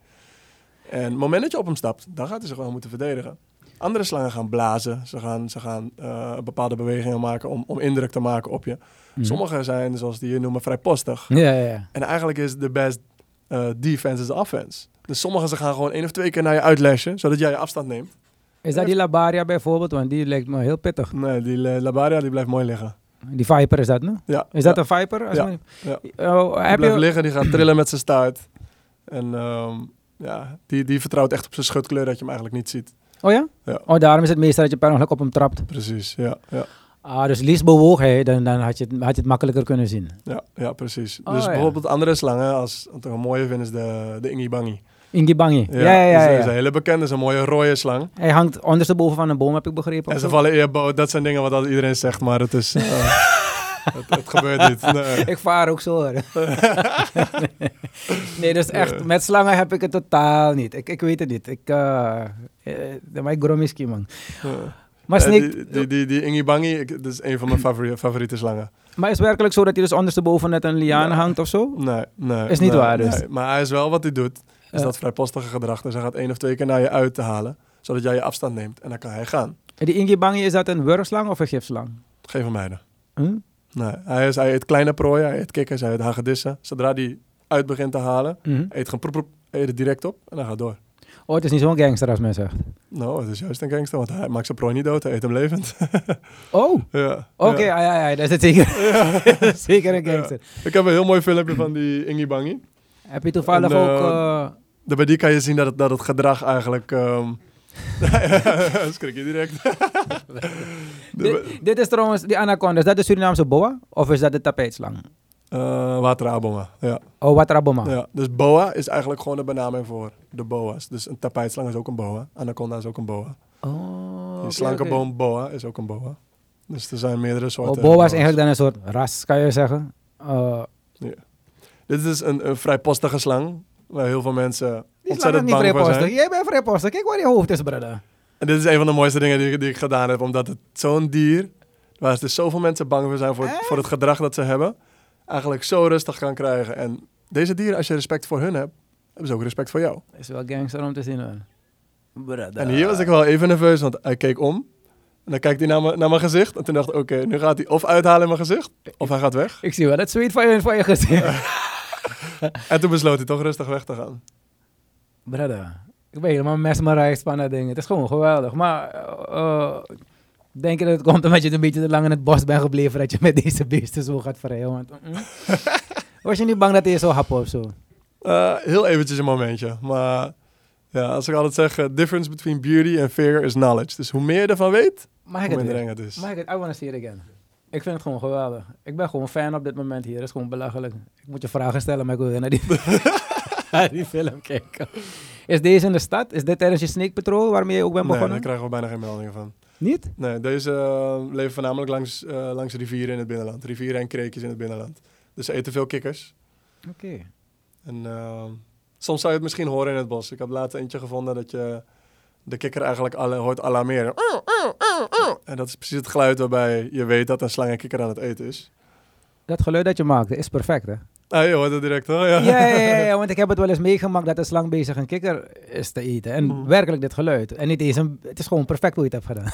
En het moment dat je op hem stapt, dan gaat hij zich wel moeten verdedigen. Andere slangen gaan blazen. Ze gaan, ze gaan eh, bepaalde bewegingen maken om, om indruk te maken op je. Mhm. Sommige zijn, zoals die je noemen, vrijpostig. Ja, ja, ja. En eigenlijk is de best eh, defense is de offense. Dus sommigen ze gaan gewoon één of twee keer naar je uitlashen, zodat jij je afstand neemt. Is dat die Labaria bijvoorbeeld? Want die lijkt me heel pittig. Nee, die Labaria die blijft mooi liggen. Die Viper is dat, no? Ja, Is dat ja. een Viper? Als Ja, ja. Oh, Die heb blijft je... liggen, die gaat trillen met zijn staart. En ehm, ja, die, die vertrouwt echt op zijn schutkleur dat je hem eigenlijk niet ziet. Oh ja? Ja. Oh, daarom is het meestal dat je per ongeluk op hem trapt. Precies, ja, ja, Ah, dus liefst bewoog hij, dan, dan had, je het, had je het makkelijker kunnen zien. ja, ja precies. Oh, dus ja. bijvoorbeeld andere slangen, als wat ik een mooie vind, is de, de Ingibangi. Ingi Bangi. Ja, ja, ja. Dat is ja. een hele bekende, is een mooie rode slang. Hij hangt ondersteboven van een boom, heb ik begrepen. En ze vallen eerboot, dat zijn dingen wat iedereen zegt, maar het is... eh, het, het gebeurt niet. Nee. Ik vaar ook zo hoor. nee, dus echt, met slangen heb ik het totaal niet. Ik, ik weet het niet. Ik, eh de mij gromiski man. Maar, Eh, Snake, die, die, die, die Ingibangi, ik- dat is een van mijn favori- favoriete slangen. maar is het werkelijk zo dat hij dus ondersteboven net een liaan hangt of zo? Nee, nee. Is niet nee, waar dus. nee. Maar hij is wel wat hij doet, is dat vrijpostige gedrag. Dus hij gaat één of twee keer naar je uit te halen, zodat jij je afstand neemt. En dan kan hij gaan. En die Ingi Bangi, is dat een wurgslang of een gifslang? Geen van mij. Hm? Nee, hij, is, hij eet kleine prooien, hij eet kikkers, hij eet hagedissen. Zodra hij uit begint te halen, Mhm. eet gewoon proep, proep, eet het direct op en dan gaat door. Oh, het is niet zo'n gangster als men zegt. Nou, het is juist een gangster, want hij maakt zijn prooi niet dood, hij eet hem levend. Oh, ja, oké, ja. ja. ja, ja, dat is het zeker. Dat is zeker een gangster. Ik heb een heel mooi filmpje van die Ingi Bangi. Heb je toevallig En, ook... eh, Daarbij die kan je zien dat het, dat het gedrag eigenlijk... ehm schrik je direct. dit, dit is trouwens die anaconda. Is dat de Surinaamse boa? Of is dat de tapijtslang? Eh wateraboma, ja. Oh, wateraboma. ja. Dus boa is eigenlijk gewoon de benaming voor de boa's. Dus een tapijtslang is ook een boa. Anaconda is ook een boa. Oh, Die slanke boom boa is ook een boa. Dus er zijn meerdere soorten. Oh, boa is eigenlijk dan een soort ras, kan je zeggen. Eh, Dit is een, een vrijpostige slang. Waar heel veel mensen die ontzettend niet bang voor zijn. Jij bent vrijpostig. Kijk waar je hoofd is, brother. En dit is een van de mooiste dingen die, ik- die ik gedaan heb. Omdat het zo'n dier, waar dus zoveel mensen bang voor zijn voor, Echt? voor het gedrag dat ze hebben, eigenlijk zo rustig kan krijgen. En deze dieren, als je respect voor hun hebt, hebben ze ook respect voor jou. Is wel gangster om te zien, hoor. En hier was ik wel even nerveus, want hij keek om. En dan kijkt hij naar, me- naar mijn gezicht. En toen dacht ik, oké, nu gaat hij of uithalen in mijn gezicht, of hij gaat weg. Ik zie wel dat zweet van je, van je gezicht. En toen besloot hij toch rustig weg te gaan. brother. Ik ben helemaal mesmerized van dat ding. Het is gewoon geweldig. Maar... eh, denk je dat het komt omdat je een beetje te lang in het bos bent gebleven... dat je met deze beesten zo gaat vrijen? Want. Was je niet bang dat hij zou happen of zo? Eh, heel eventjes een momentje. Maar ja, als ik altijd zeg, eh, difference between beauty and fear is knowledge. Dus hoe meer je ervan weet, Mag hoe minder eng het is. Mag ik het? I want to see it again. Ik vind het gewoon geweldig. Ik ben gewoon fan op dit moment hier. Het is gewoon belachelijk. Ik moet je vragen stellen, maar ik wil weer naar die, naar die film kijken. Is deze in de stad? Is dit tijdens je Snake Patrol waarmee je ook bent Nee, begonnen? daar krijgen we bijna geen meldingen van. Niet? Nee, deze eh, leven voornamelijk langs, eh, langs rivieren in het binnenland. Rivieren en kreekjes in het binnenland. Dus ze eten veel kikkers. Oké. En eh, soms zou je het misschien horen in het bos. Ik heb laatst eentje gevonden dat je de kikker eigenlijk alle, hoort alarmeren. En dat is precies het geluid waarbij je weet dat een slang een kikker aan het eten is. Dat geluid dat je maakte is perfect, hè? Ah, je hoort het direct hoor. Ja. Ja, ja, ja, ja, want ik heb het wel eens meegemaakt dat een slang bezig een kikker is te eten. En Mhm. werkelijk dit geluid. En niet eens een, het is gewoon perfect hoe je het hebt gedaan.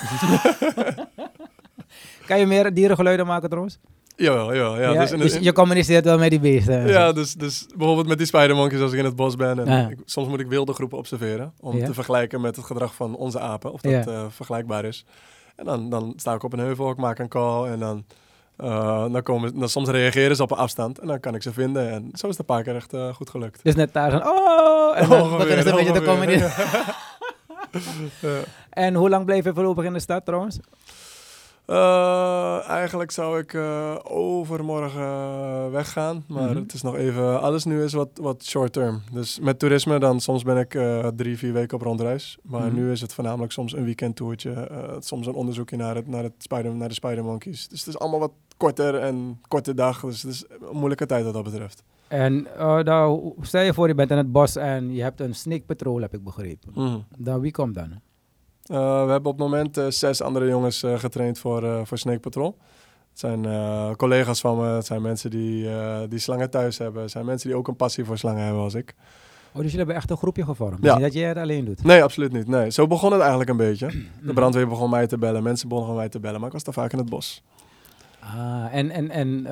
kan je meer dierengeluiden maken trouwens? Jawel, jawel. Ja, dus in, dus in- je communiceert wel met die beesten. ja dus, dus bijvoorbeeld met die spidermonkeys als ik in het bos ben. En Ja. ik- soms moet ik wilde groepen observeren. Om Ja. te vergelijken met het gedrag van onze apen. Of dat Ja. eh, vergelijkbaar is. En dan, dan sta ik op een heuvel, ik maak een call. En dan, eh, dan, komen, dan soms reageren ze op een afstand. En dan kan ik ze vinden. En zo is het een paar keer echt eh, goed gelukt. Dus net daar van, oh, en dan Ongeveer, beginnen ze een beetje te. Ja. En hoe lang bleef je voorlopig in de stad trouwens? Eh, eigenlijk zou ik eh, overmorgen eh, weggaan. Maar Mhm. het is nog even... Alles nu is wat, wat short term. Dus met toerisme dan soms ben ik eh, drie, vier weken op rondreis. Maar Mhm. nu is het voornamelijk soms een weekendtoertje. soms een onderzoekje naar, het, naar, het spider, naar de spider monkeys. Dus het is allemaal wat korter en korte dag. Dus het is een moeilijke tijd wat dat betreft. En dan, stel je voor, je bent in het bos en je hebt een snake patrol, heb ik begrepen. Mhm. Dan wie komt dan? Eh, we hebben op het moment eh, zes andere jongens eh, getraind voor, voor Snake Patrol. Het zijn collega's van me, het zijn mensen die, die slangen thuis hebben. Het zijn mensen die ook een passie voor slangen hebben als ik. Oh, dus jullie hebben echt een groepje gevormd? Ja. Niet dat jij het alleen doet? Nee, absoluut niet. Nee. Zo begon het eigenlijk een beetje. Mhm. De brandweer begon mij te bellen, mensen begonnen mij te bellen, maar ik was te vaak in het bos. Ah, en en, en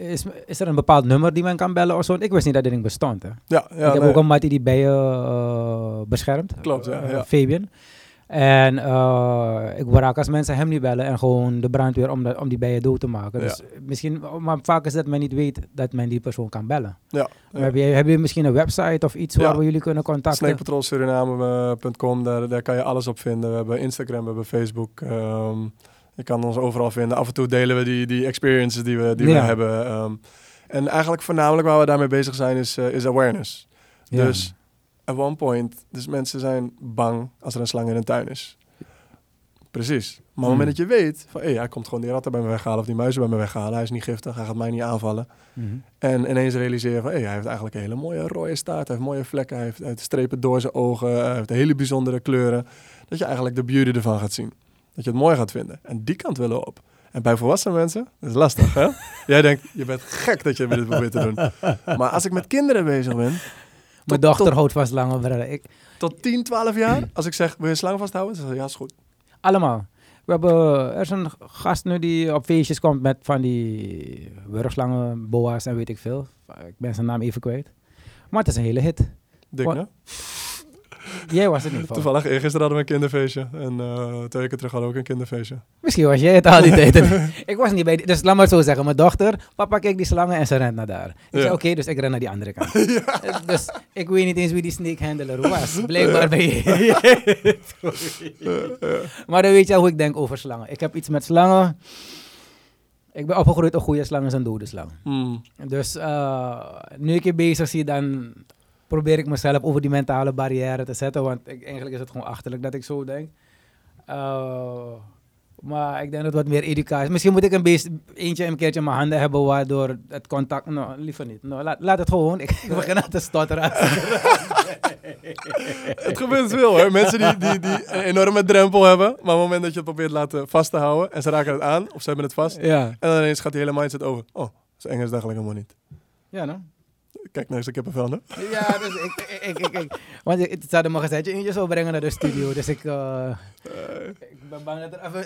is, is er een bepaald nummer die men kan bellen of zo? Ik wist niet dat dit ding bestond. Hè? Ja, ja, ik heb nee. ook een mattie die bij je beschermt. Klopt, ja, ja. Fabian. En eh, ik word raak als mensen hem niet bellen en gewoon de brandweer om, om die bij je dood te maken. Ja. Dus misschien, maar vaak is dat men niet weet dat men die persoon kan bellen. Ja, Heb, je, heb je misschien een website of iets waar we jullie kunnen contacten? Snakepatrolsuriname.com, daar, daar kan je alles op vinden. We hebben Instagram, we hebben Facebook. ehm, je kan ons overal vinden. Af en toe delen we die, die experiences die we, die we hebben. ehm. en eigenlijk voornamelijk waar we daarmee bezig zijn is, eh, is awareness. Dus at one point, dus mensen zijn bang als er een slang in een tuin is. Precies. Maar op het moment dat je weet van, hé, hij komt gewoon die ratten bij me weghalen of die muizen bij me weghalen. Hij is niet giftig, hij gaat mij niet aanvallen. Mhm. En ineens realiseren van, hé, hij heeft eigenlijk een hele mooie rode staart. Hij heeft mooie vlekken, hij heeft, hij heeft strepen door zijn ogen. Hij heeft hele bijzondere kleuren. Dat je eigenlijk de beauty ervan gaat zien. Dat je het mooi gaat vinden. En die kant willen we op. En bij volwassen mensen, dat is lastig, hè? Jij denkt, je bent gek dat je dit probeert te doen. Maar als ik met kinderen bezig ben, Mijn dochter houdt vast lange. Ik, tot 10, 12 jaar, als ik zeg, wil je een slang vasthouden? Dan zeg ik, ja, is goed. allemaal. We hebben, er is een gast nu die op feestjes komt met van die wurgslangen, boa's en weet ik veel. Ik ben zijn naam even kwijt. Maar het is een hele hit. Dik, hè? Jij was het niet van. Toevallig, eergisteren hadden we een kinderfeestje. En eh, twee weken terug hadden we ook een kinderfeestje. Misschien was jij het al die tijd. ik was niet bij die, Dus laat maar zo zeggen. Mijn dochter, papa kijkt die slangen en ze rent naar daar. Ik Ja. zei oké, dus ik ren naar die andere kant. Dus ik weet niet eens wie die snake handler was. Blijkbaar ben je. maar dan weet je al hoe ik denk over slangen. Ik heb iets met slangen. Ik ben opgegroeid, een goede slang is een dode slang. Hmm. Dus eh, nu ik je bezig zie, dan probeer ik mezelf over die mentale barrière te zetten. Want ik, eigenlijk is het gewoon achterlijk dat ik zo denk. Eh, maar ik denk dat het wat meer educatie. Misschien moet ik een beest, eentje een keertje in mijn handen hebben, waardoor het contact. Nou, liever niet. Nou, laat, laat het gewoon. Ik, ik begin aan te stotteren. Het gebeurt veel hoor. Mensen die, die, die een enorme drempel hebben. Maar op het moment dat je het probeert laten vast te houden. En ze raken het aan. Of ze hebben het vast. ja. En dan ineens gaat die hele mindset over. Oh, eng is het eigenlijk helemaal niet. Ja, nou. Kijk nou eens, ik heb een vel, hè? Ja, dus ik, ik, ik, ik, want ik, zou er maar gezegd eentje zo brengen naar de studio. Dus ik, eh, ik ben bang dat er even...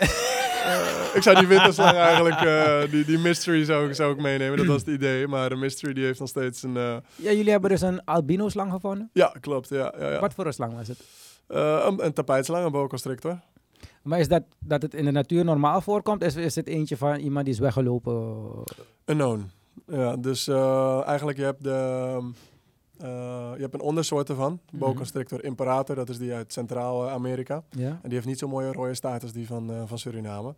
Ik zou die witte slang eigenlijk, eh, die, die mystery zou, ik- zou ik meenemen. Dat was het idee. Maar de mystery die heeft nog steeds een... eh, Ja, jullie hebben dus een albino slang gevonden? ja, klopt. Ja, ja, ja. Wat voor een slang was het? Eh, een, een tapijtslang, een boa constrictor. Maar is dat dat het in de natuur normaal voorkomt? Is, is het eentje van iemand die is weggelopen? Unknown. Ja, dus eh, eigenlijk je hebt de... eh, je hebt een ondersoort ervan. Boa Mhm. constrictor imperator. Dat is die uit Centraal-Amerika. Ja, En die heeft niet zo'n mooie rode staart als die van, eh, van Suriname.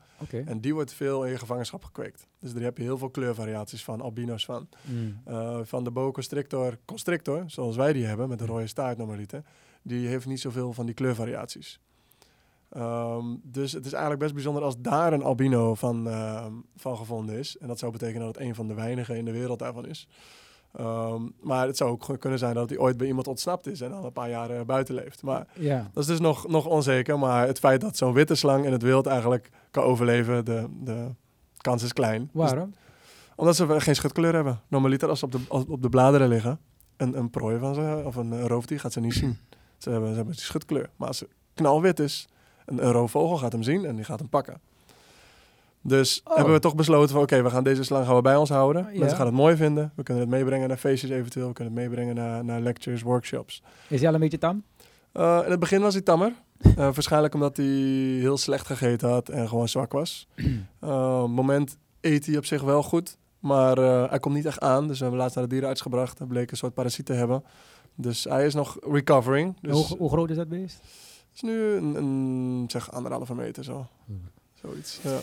En die wordt veel in je gevangenschap gekweekt. Dus daar heb je heel veel kleurvariaties van, albino's van. Mm. Eh, van de boa constrictor, constrictor, zoals wij die hebben, met een rode staart normaliter, die heeft niet zoveel van die kleurvariaties. Ehm, dus het is eigenlijk best bijzonder als daar een albino van, ehm, van gevonden is. En dat zou betekenen dat het een van de weinigen in de wereld daarvan is. Ehm, maar het zou ook kunnen zijn dat hij ooit bij iemand ontsnapt is en al een paar jaar buiten leeft. Maar Ja. dat is dus nog, nog onzeker. Maar het feit dat zo'n witte slang in het wild eigenlijk kan overleven, de, de kans is klein. Dus- Waarom? omdat ze geen schutkleur hebben. Normaliter als ze op de, als op de bladeren liggen, een, een prooi van ze, of een, roofdier, gaat ze niet zien. Ze hebben, ze hebben schutkleur. Maar als ze knalwit is, een, roofvogel gaat hem zien en die gaat hem pakken. Dus Oh. hebben we toch besloten van oké, we gaan deze slang gaan we bij ons houden. Ja. Mensen gaan het mooi vinden. We kunnen het meebrengen naar feestjes eventueel. We kunnen het meebrengen naar, naar lectures, workshops. Is hij al een beetje tam? Uh, in het begin was hij tammer. Uh, waarschijnlijk omdat hij heel slecht gegeten had en gewoon zwak was. Uh, moment eet hij op zich wel goed. Maar hij komt niet echt aan. Dus we hebben laatst naar de dierenarts gebracht. Hij bleek een soort parasiet te hebben. Dus hij is nog recovering. Dus hoe, hoe groot is dat beest? Het is nu een, een zeg anderhalve meter zo. Zoiets, ja.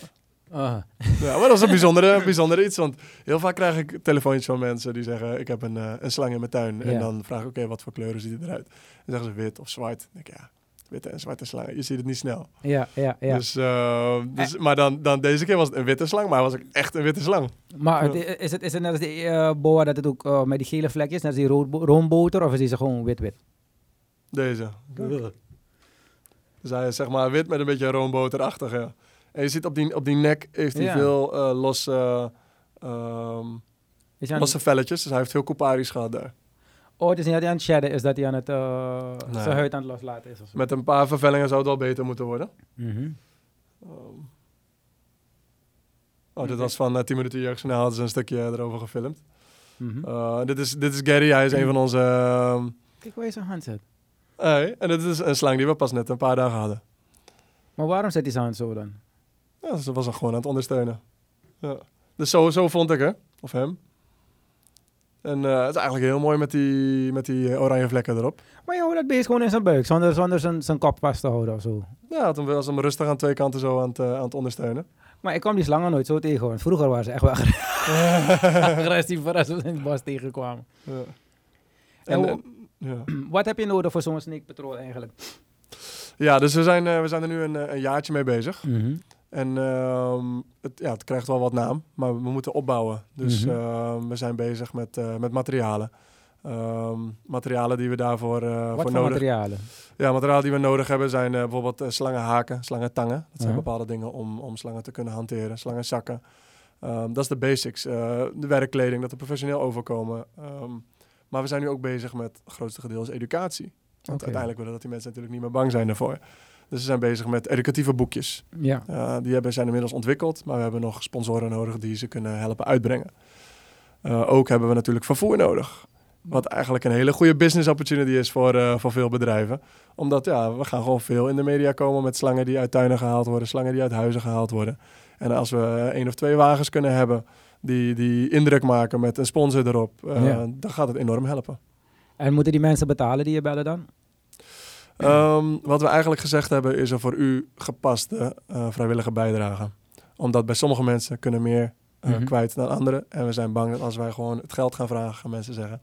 Ah. Ja, maar dat is een bijzondere, bijzondere iets. Want heel vaak krijg ik telefoontjes van mensen die zeggen... ik heb een, uh, een slang in mijn tuin. En dan vraag ik, oké, wat voor kleuren ziet hij eruit? Dan zeggen ze wit of zwart. Dan denk ik, ja, witte en zwarte slangen. Je ziet het niet snel. Ja, ja, ja. Dus, eh, dus, maar dan, dan deze keer was het een witte slang, maar was ook echt een witte slang. maar het- is, het, is het net als die eh, boa dat het ook eh, met die gele vlekjes, net als die roomboter, of is die gewoon wit-wit? Deze. Dus hij is zeg maar wit met een beetje roomboterachtig, ja. En je ziet op die, op die nek heeft hij Ja. veel eh, losse, ehm, aan, losse velletjes. Dus hij heeft veel couparis gehad daar. oh, het is niet dat hij aan het shedden is, dat hij aan het, Nee. zijn huid aan het loslaten is. Met een paar vervellingen zou het wel beter moeten worden. Mhm. Oh, dit was van eh 10 minuten jeugdjournaal. Hadden ze een stukje erover gefilmd. Mhm. Dit, is, dit is Gary. Hij is een van onze... ehm, Kijk waar je zijn hand zet. Hey, en dit is een slang die we pas net een paar dagen hadden. Maar waarom zet hij zijn hand zo dan? Ja, ze was hem gewoon aan het ondersteunen. Ja. Dus zo, zo vond ik hè, of hem. En eh, het is eigenlijk heel mooi met die, met die eh, oranje vlekken erop. Maar je houdt dat beest gewoon in zijn buik, zonder, zonder zijn, zijn kop vast te houden of zo. Ja, het was hem rustig aan twee kanten zo aan het, eh, aan het ondersteunen. Maar ik kwam die slangen nooit zo tegen, want vroeger waren ze echt wel agressief voor als we in het bos tegenkwamen. Ja. En en- ja. Wat heb je nodig voor zo'n snake patrol eigenlijk? ja, dus we zijn, eh, we zijn er nu een, eh, een jaartje mee bezig. En ehm, het, ja, het krijgt wel wat naam, maar we moeten opbouwen. Dus Mhm. ehm, we zijn bezig met, eh, met materialen. Ehm, materialen die we daarvoor eh, Wat voor voor nodig materialen? Ja, materialen die we nodig hebben zijn bijvoorbeeld slangenhaken, slangentangen. Dat zijn bepaalde dingen om, om slangen te kunnen hanteren. Slangenzakken. Ehm, dat is de basics. De werkkleding, dat er professioneel overkomen. Maar we zijn nu ook bezig met het grootste gedeelte educatie. Want uiteindelijk willen dat die mensen natuurlijk niet meer bang zijn daarvoor. Dus we zijn bezig met educatieve boekjes. Ja. Uh, die hebben, zijn inmiddels ontwikkeld, maar we hebben nog sponsoren nodig die ze kunnen helpen uitbrengen. Uh, ook hebben we natuurlijk vervoer nodig. Wat eigenlijk een hele goede business opportunity is voor, uh, voor veel bedrijven. Omdat ja, we gaan gewoon veel in de media komen met slangen die uit tuinen gehaald worden, slangen die uit huizen gehaald worden. En als we één of twee wagens kunnen hebben die, die indruk maken met een sponsor erop, uh, Ja. dan gaat het enorm helpen. En moeten die mensen betalen die je bellen dan? Um, wat we eigenlijk gezegd hebben is een voor u gepaste uh, vrijwillige bijdrage. Omdat bij sommige mensen kunnen meer uh, Mhm. kwijt dan anderen. En we zijn bang dat als wij gewoon het geld gaan vragen, gaan mensen zeggen...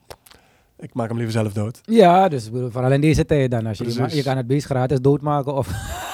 Ik maak hem liever zelf dood. Ja, dus vooral in deze tijd dan. Als je, je kan het beest gratis doodmaken of,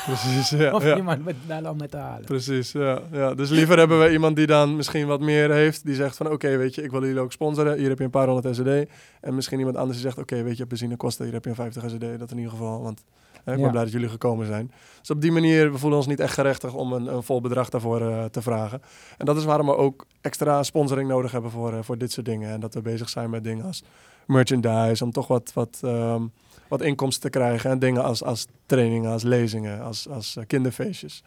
Precies, ja. of ja. iemand betalen om het te halen. Precies, ja, ja. Dus liever hebben we iemand die dan misschien wat meer heeft. Die zegt van, oké, weet je, ik wil jullie ook sponsoren. Hier heb je een paar honderd SED. En misschien iemand anders die zegt, oké, weet je, benzinekosten. Hier heb je een 50 SED. Dat in ieder geval, want hè, ik ben blij dat jullie gekomen zijn. Dus op die manier, we voelen ons niet echt gerechtigd om een, een vol bedrag daarvoor eh, te vragen. En dat is waarom we ook extra sponsoring nodig hebben voor, eh, voor dit soort dingen. En dat we bezig zijn met dingen als merchandise. Om toch wat, wat, ehm, wat inkomsten te krijgen. En dingen als, als trainingen, als lezingen, als, als eh, kinderfeestjes.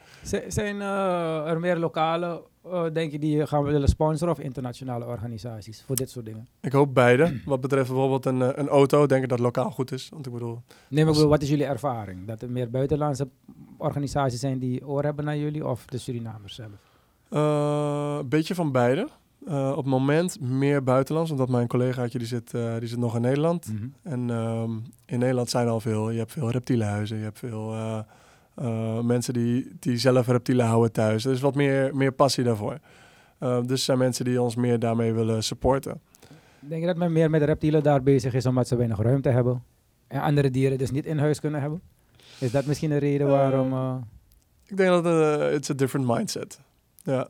Zijn eh, er meer lokale, eh, denk je, die je gaan willen sponsoren of internationale organisaties voor dit soort dingen? Ik hoop beide. Wat betreft bijvoorbeeld een, een auto, denk ik dat lokaal goed is. Want ik bedoel, Nee, maar ik Als- bedoel, wat is jullie ervaring? Dat er meer buitenlandse organisaties zijn die oor hebben naar jullie of de Surinamers zelf? een beetje van beide. Eh, op het moment meer buitenlands, omdat mijn collegaatje die zit, eh, die zit nog in Nederland. En ehm, in Nederland zijn al veel, je hebt veel reptielenhuizen, je hebt veel eh, eh, mensen die, die zelf reptielen houden thuis. Er is wat meer, meer passie daarvoor. Dus er zijn mensen die ons meer daarmee willen supporten. Denk je dat men meer met reptielen daar bezig is omdat ze weinig ruimte hebben? En andere dieren dus niet in huis kunnen hebben? Is dat misschien een reden waarom... eh, Ik denk dat het a different mindset. Ja.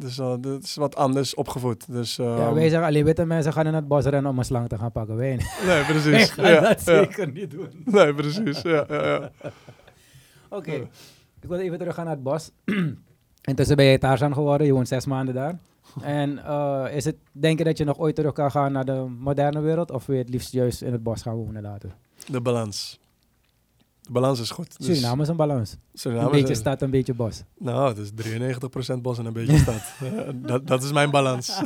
Dus uh, dat is wat anders opgevoed. Dus, ja, ehm, wij zeggen alleen witte mensen gaan in het bos rennen om een slang te gaan pakken. Wij niet. Nee, precies. ga ja, dat zeker niet doen. Nee, precies. Ja, ja, ja. Oké, ik wil even terug gaan naar het bos. Intussen ben je Tarzan geworden, je woont zes maanden daar. En eh, is het, denk je dat je nog ooit terug kan gaan naar de moderne wereld? Of wil je het liefst juist in het bos gaan wonen later? De balans. De balans is goed. Dus Suriname is een balans. Suriname een beetje is- stad, een beetje bos. Nou, het is 93% bos en een beetje stad. Eh, dat, dat is mijn balans.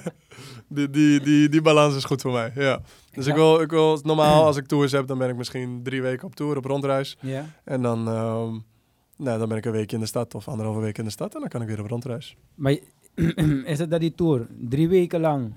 die, die, die, die balans is goed voor mij, ja. Dus ik wil, ik wil, normaal als ik tours heb, dan ben ik misschien drie weken op tour, op rondreis. Ja. En dan, ehm, nou, dan ben ik een week in de stad of anderhalve week in de stad en dan kan ik weer op rondreis. Maar is het dat die tour drie weken lang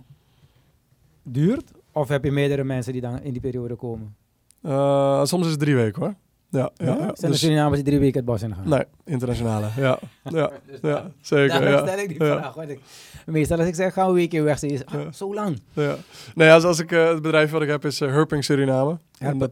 duurt? Of heb je meerdere mensen die dan in die periode komen? Eh, soms is het drie weken hoor. Ja, ja, Ja? Zijn Dus- Surinamers die drie weken het bos in gaan? nee, internationale. Ja, ja, ja zeker. Daarom Ja. stel ik die vraag. Ik, meestal als ik zeg, ga een weekje weg, ze is ah, zo lang. Ja. Nee, als, als ik, eh, het bedrijf wat ik heb is eh, Herping Suriname. Dat,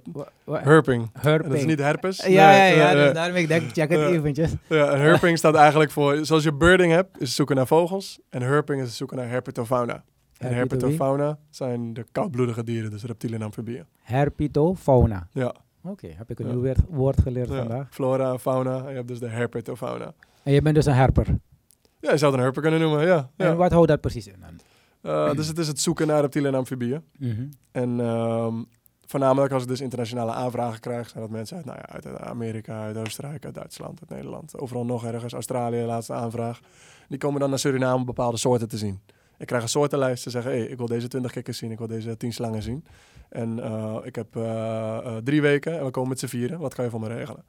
Herping. Herping. Dat is niet herpes. Ja, ja, Nee, ja. dus daarom ik denk, check het eventjes. Ja, herping staat eigenlijk voor, zoals je birding hebt, is zoeken naar vogels. En herping is zoeken naar herpetofauna. En herpetofauna zijn de koudbloedige dieren, dus reptielen en amfibieën. Herpetofauna. Ja, Oké, heb ik een Ja. nieuw woord, geleerd ja. vandaag. flora fauna. En je hebt dus de herpetofauna. En je bent dus een herper. Ja, je zou het een herper kunnen noemen, ja. En wat houdt dat precies in dan? Eh, dus het is het zoeken naar reptielen en amfibieën. Mhm. En voornamelijk als ik dus internationale aanvragen krijg, zijn dat mensen uit, nou ja, uit Amerika, uit Oostenrijk, uit Duitsland, uit Nederland. Overal nog ergens, Australië, laatste aanvraag. Die komen dan naar Suriname om bepaalde soorten te zien. Ik krijg een soortenlijst. Ze zeggen, hey, ik wil deze 20 kikkers zien, ik wil deze 10 slangen zien. En eh, ik heb eh, eh, drie weken en we komen met z'n vieren. Wat kan je voor me regelen?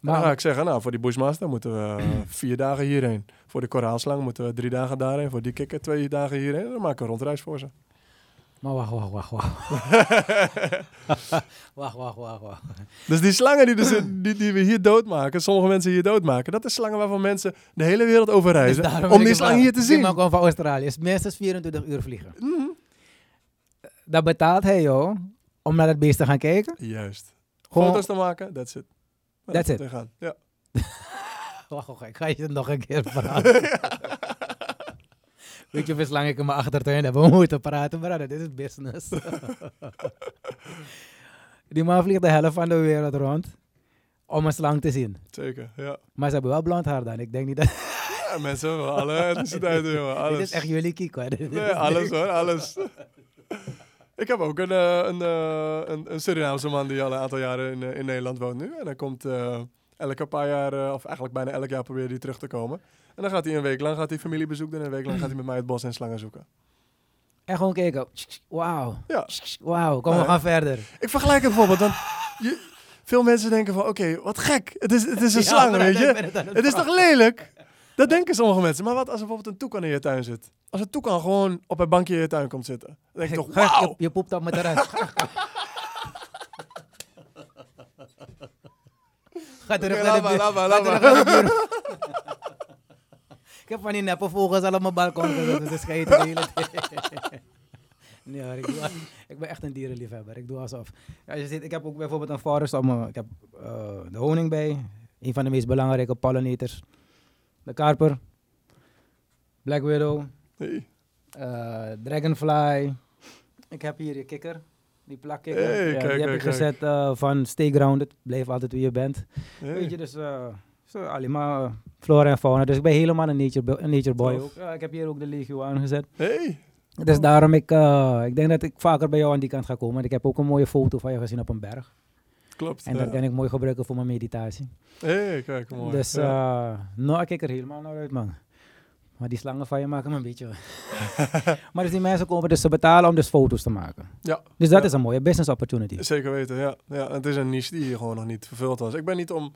Maar dan ga ik zeggen, nou, voor die bushmaster moeten we vier dagen hierheen. Voor de koraalslang moeten we drie dagen daarheen. Voor die kikker twee dagen hierheen. Dan maken we een rondreis voor ze. Maar wacht, wacht, wacht, wacht. wacht, wacht, wacht, wacht. Dus die slangen die, dus, die, die we hier doodmaken, sommige mensen hier doodmaken, dat is slangen waarvan mensen de hele wereld over reizen Dus daarom om die slang vragen. hier te zien. Die man van Australië. is minstens 24 uur vliegen. Mhm. Dat betaalt hij, joh, om naar het beest te gaan kijken. Juist. Gewoon- Foto's te maken, that's it. That's it. gaan. Ja. Wacht, wacht, ik ga je het nog een keer praten. Weet je slang ik in mijn achtertuin heb? We moeten praten, maar dit is business. Die man vliegt de helft van de wereld rond om een slang te zien. Zeker, ja. Maar ze hebben wel blond haar dan. Ik denk niet dat... ja mensen hebben alle etniciteiten, jongen. Alles. Dit is echt jullie kiek, hoor. Nee, alles hoor, alles. Ik heb ook een, eh, een, eh, een, een Surinaamse man die al een aantal jaren in, eh, in Nederland woont nu. En hij komt elke paar jaar, of eigenlijk bijna elk jaar probeert hij terug te komen. En dan gaat hij een week lang gaat hij familiebezoek doen en een week lang gaat hij met mij het bos en slangen zoeken. En gewoon kijken. Wauw. Ja. Wauw, kom, we Ja. gaan verder. Ik vergelijk het bijvoorbeeld, want je, veel mensen denken van, oké, wat gek. Het is, het is een Ja, slang, weet je. het aan het Het is toch lelijk? Dat denken sommige mensen. Maar wat als er bijvoorbeeld een toekan in je tuin zit? Als een toekan gewoon op een bankje in je tuin komt zitten. Dan denk je toch, wauw. je, je poept op mijn terras. Ga terug Oké, naar de buurt. laat maar, Ga laat maar. terug naar de buurt. Ik heb van die neppe vogels al op mijn balkon gezet. Dus scheten de hele tijd. Nee hoor, ik, doe, ik ben echt een dierenliefhebber. Ik doe alsof. Ja, je ziet, ik heb ook bijvoorbeeld een forest om Ik heb eh, de honing bij. Een van de meest belangrijke pollinators. De karper. Black widow. Eh, dragonfly. Ik heb hier je kikker. Die plakkikker. Hey, ja, die heb kijk, ik kijk. gezet eh, van Stay Grounded. Blijf altijd wie je bent. Weet je, dus eh, zo, alleen maar eh, flora en fauna. Dus ik ben helemaal een nature, een nature boy ook. Ja, ik heb hier ook de legio aangezet. Hey. Dus daarom, ik, eh, ik denk dat ik vaker bij jou aan die kant ga komen. Want ik heb ook een mooie foto van je gezien op een berg. Klopt. En ja. dat kan ik mooi gebruiken voor mijn meditatie. hey, kijk, mooi. Dus Ja. eh nou, ik kijk er helemaal naar uit, man. Maar die slangen van je maken me een beetje... maar dus die mensen komen dus te betalen om dus foto's te maken. Ja. Dus dat Ja. is een mooie business opportunity. Zeker weten, ja. ja. Het is een niche die hier gewoon nog niet vervuld was. Ik ben niet om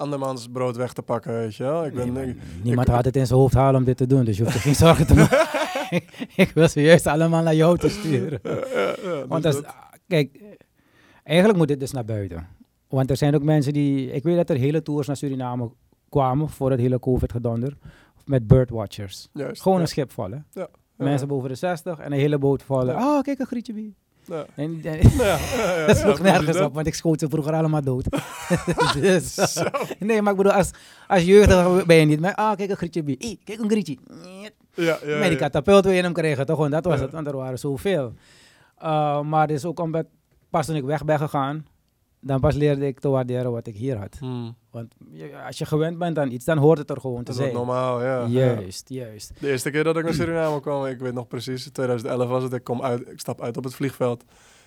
andermans brood weg te pakken, weet je wel. Ik ben, Nee, ik- niemand ik- gaat het in zijn hoofd halen om dit te doen, dus je hoeft er geen zorgen te maken. ik wil ze juist allemaal naar jou te sturen. ja, ja, ja, Want dus als, dat- kijk, eigenlijk moet dit dus naar buiten. Want er zijn ook mensen die, ik weet dat er hele tours naar Suriname kwamen voor het hele COVID-gedonder. Met birdwatchers. juist. Gewoon een schip? Ja. Mensen boven de 60 en een hele boot vol. Ja. Oh, kijk een grietje bij. Ja. En, en, Ja, dat sloeg nergens op, want ik schoot ze vroeger allemaal dood. dus, nee, maar ik bedoel, als, als jeugdige ben je niet meer. Ah, kijk een grietje bij. Hey, kijk een grietje. Ja, ja, met die katapult wil je hem krijgen, toch? Want dat was het, want er waren zoveel. Uh, maar het is ook omdat pas toen ik weg ben gegaan, dan pas leerde ik te waarderen wat ik hier had. Hmm. Want je- als je gewend bent aan iets, dan hoort het er gewoon te Dat is zijn. normaal, ja. ja. Juist, juist. De eerste keer dat ik naar Suriname kwam, ik weet nog precies, 2011 was het, ik, kom uit, ik stap uit op het vliegveld.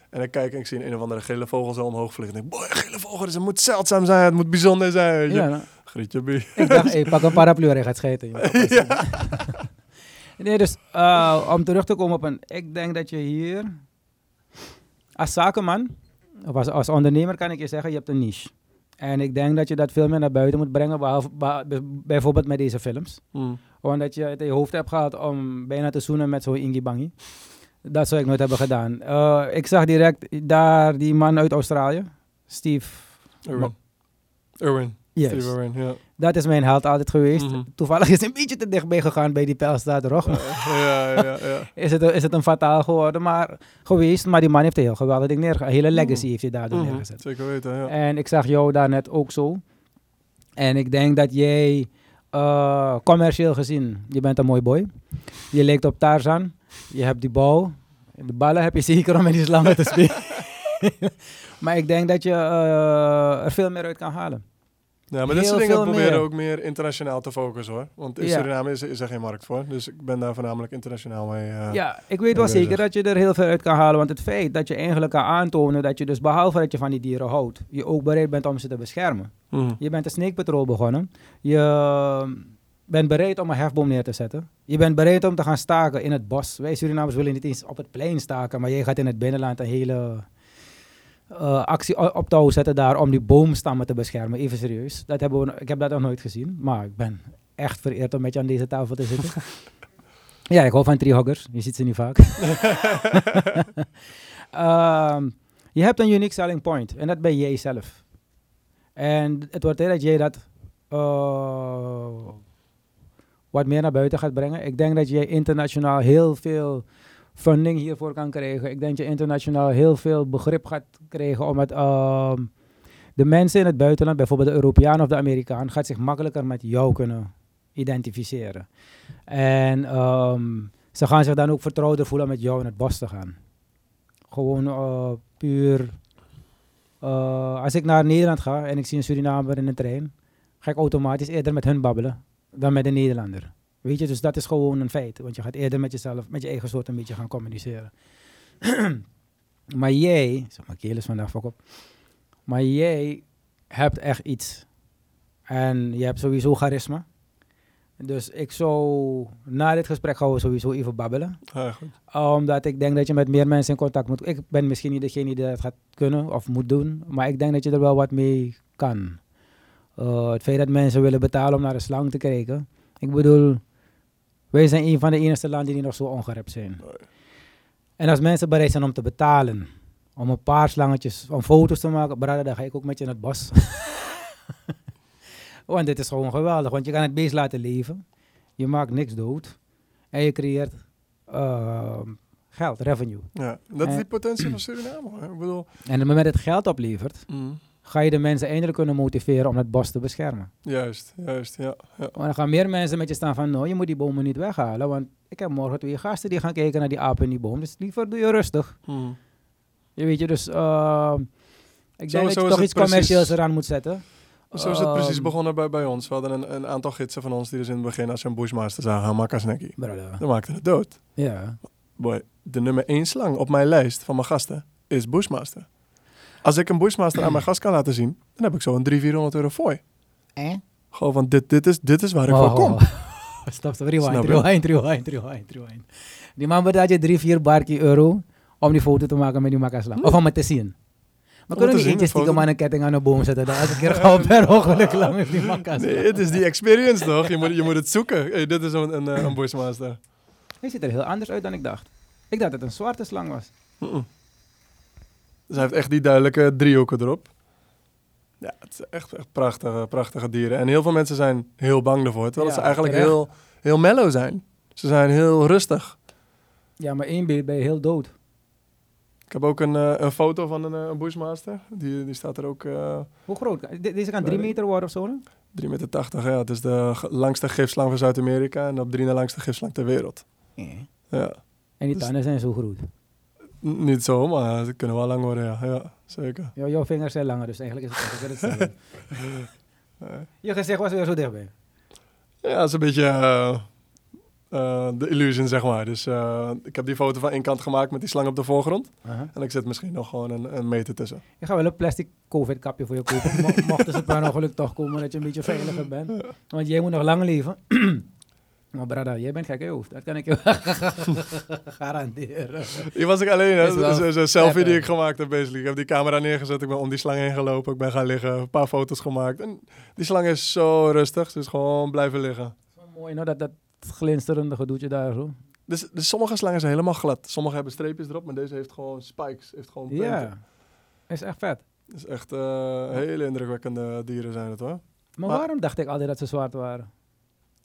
En ik kijk en ik zie een, een of andere gele vogel zo omhoog vliegen. En ik denk, boy, een gele vogel, dus het moet zeldzaam zijn, het moet bijzonder zijn, weet je. Ja, nou, Grietje bij. ik dacht, hey, pak een paraplu en je gaat scheten. joh. Nee, dus uh, om terug te komen op een... Ik denk dat je hier... Als zakenman, of als, als ondernemer kan ik je zeggen, je hebt een niche. En ik denk dat je dat veel meer naar buiten moet brengen, behalve, beha- bijvoorbeeld met deze films. Hmm. Omdat je het in je hoofd hebt gehad om bijna te zoenen met zo'n Ingi Bangi. Dat zou ik nooit hebben gedaan. Eh, ik zag direct daar die man uit Australië, Steve Irwin. Irwin. Yes. Ja. Dat is mijn held altijd geweest. Mhm. Toevallig is het een beetje te dichtbij gegaan bij die pijlstaat erop. ja, ja, ja. Is het, is het een fataal geworden, maar geweest. Maar die man heeft een heel geweldig ding neergezet. Een hele legacy Mhm. heeft hij daardoor Mhm, neergezet. Zeker weten, ja. En ik zag jou daarnet ook zo. En ik denk dat jij, eh, commercieel gezien, je bent een mooi boy. Je lijkt op Tarzan. Je hebt die bal. De ballen heb je zeker om met die slangen te spelen. maar ik denk dat je eh, er veel meer uit kan halen. Ja, maar dit soort dingen proberen meer. ook meer internationaal te focussen hoor. Want in Ja. Suriname is, is er geen markt voor. Dus ik ben daar voornamelijk internationaal mee. eh, Ja, ik weet wel bezig. zeker dat je er heel veel uit kan halen. Want het feit dat je eigenlijk kan aantonen dat je dus behalve dat je van die dieren houdt, je ook bereid bent om ze te beschermen. mhm. Je bent een snake patrol begonnen. Je bent bereid om een hefboom neer te zetten. Je bent bereid om te gaan staken in het bos. Wij Surinamers willen niet eens op het plein staken, maar jij gaat in het binnenland een hele eh, actie op touw zetten daar om die boomstammen te beschermen. Even serieus. Dat hebben we, ik heb dat nog nooit gezien, maar ik ben echt vereerd om met je aan deze tafel te zitten. ja, ik hou van treehoggers. Je ziet ze niet vaak. Ehm, je hebt een unique selling point en dat ben jij zelf. En het wordt tijd dat jij dat eh, wat meer naar buiten gaat brengen. Ik denk dat je internationaal heel veel funding hiervoor kan krijgen. Ik denk dat je internationaal heel veel begrip gaat krijgen om het... ehm, de mensen in het buitenland, bijvoorbeeld de Europeaan of de Amerikaan, gaat zich makkelijker met jou kunnen identificeren. En ehm, ze gaan zich dan ook vertrouwder voelen met jou in het bos te gaan. Gewoon eh, puur. eh, als ik naar Nederland ga en ik zie een Surinamer in een trein, ga ik automatisch eerder met hun babbelen dan met een Nederlander. Weet je, dus dat is gewoon een feit. Want je gaat eerder met jezelf, met je eigen soort een beetje gaan communiceren. maar jij, zeg maar, keel is vandaag fuck op. Maar jij hebt echt iets. En je hebt sowieso charisma. Dus ik zou, na dit gesprek gaan we sowieso even babbelen Ja, goed. omdat ik denk dat je met meer mensen in contact moet. Ik ben misschien niet degene die dat gaat kunnen of moet doen. Maar ik denk dat je er wel wat mee kan. Eh, het feit dat mensen willen betalen om naar de slang te kijken. Ik bedoel, wij zijn een van de enige landen die nog zo ongerept zijn. En als mensen bereid zijn om te betalen. Om een paar slangetjes, om foto's te maken. Brother, dan ga ik ook met je in het bos. want dit is gewoon geweldig. Want je kan het beest laten leven. Je maakt niks dood. En je creëert ehm, geld, revenue. Ja, dat is die potentie van Suriname. Hoor. Ik bedoel, En op het moment dat het geld oplevert, mm, ga je de mensen eindelijk kunnen motiveren om het bos te beschermen. juist, juist, ja. ja. Want dan gaan meer mensen met je staan van, nou, je moet die bomen niet weghalen, want ik heb morgen twee gasten die gaan kijken naar die apen in die boom. Dus liever doe je rustig. Mm. Je weet je, dus ehm, ik Zo- denk zo dat je toch iets commercieels eraan moet zetten. Zo is het precies Ehm, begonnen bij, bij ons. We hadden een, een aantal gidsen van ons die dus in het begin als ze een bushmaster zagen, snackie. Brother. Dan maakten het dood. Ja. Boy, de nummer één slang op mijn lijst van mijn gasten is bushmaster. Als ik een bushmaster aan mijn gast kan laten zien, dan heb ik zo een 300, 400 euro fooi. Eh? Gewoon van, dit, dit, is, dit is waar ik voor kom. Stop, stop, rewind, rewind, rewind, rewind, rewind. Die man betaalt je 3, 4 barkie euro om die foto te maken met die makaslang. Of om het te zien. Maar kunnen we eentje een stiekem aan een ketting aan een boom zetten? Dan elke keer gaan we per ongeluk lang met die makaslang. Nee, het is die experience toch? Je moet, je moet het zoeken. Hey, dit is een, een, eh, een bushmaster. Hij ziet er heel anders uit dan ik dacht. Ik dacht dat het een zwarte slang was. Mm-mm. Dus hij heeft echt die duidelijke driehoeken erop. Ja, het is echt, echt prachtige, prachtige dieren. En heel veel mensen zijn heel bang ervoor. Terwijl Ja, ze eigenlijk terecht. heel, heel mellow zijn. Ze zijn heel rustig. Ja, maar één ben je heel dood. Ik heb ook een, eh, een foto van een, eh, een bushmaster. Die, die staat er ook eh Hoe groot? De- deze kan 3 Nee. meter worden of zo? hè? 3,80 meter. Ja, het is de langste gifslang van Zuid-Amerika. En op drie na langste gifslang ter wereld. Ja. En die Dus- tanden zijn zo groot. Niet zo, maar ze kunnen wel lang worden. Ja, ja zeker. Jou- jouw vingers zijn langer, dus eigenlijk is het hetzelfde. Je gezicht was weer zo dichtbij. Ja, dat is een beetje eh, eh, de illusion, zeg maar. Dus eh, ik heb die foto van één kant gemaakt met die slang op de voorgrond. En ik zet misschien nog gewoon een, een meter tussen. Ik ga wel een plastic COVID-kapje voor je kopen. Mo- Mochten ze per ongeluk toch komen dat je een beetje veiliger bent. Want jij moet nog lang leven. maar brada, jij bent gek in je hoofd. Dat kan ik je garanderen. Hier was ik alleen, hè. Is zo selfie die ik gemaakt heb, basically. Ik heb die camera neergezet, ik ben om die slang heen gelopen. Ik ben gaan liggen, een paar foto's gemaakt. En die slang is zo rustig, dus gewoon blijven liggen. Zo mooi, nou, dat, dat glinsterende gedoetje daar zo. Dus, dus sommige slangen zijn helemaal glad. Sommige hebben streepjes erop, maar deze heeft gewoon spikes. Heeft gewoon punten. Ja, is echt vet. Het is echt eh, hele indrukwekkende dieren zijn het hoor. Maar, Maar- waarom dacht ik altijd dat ze zwart waren?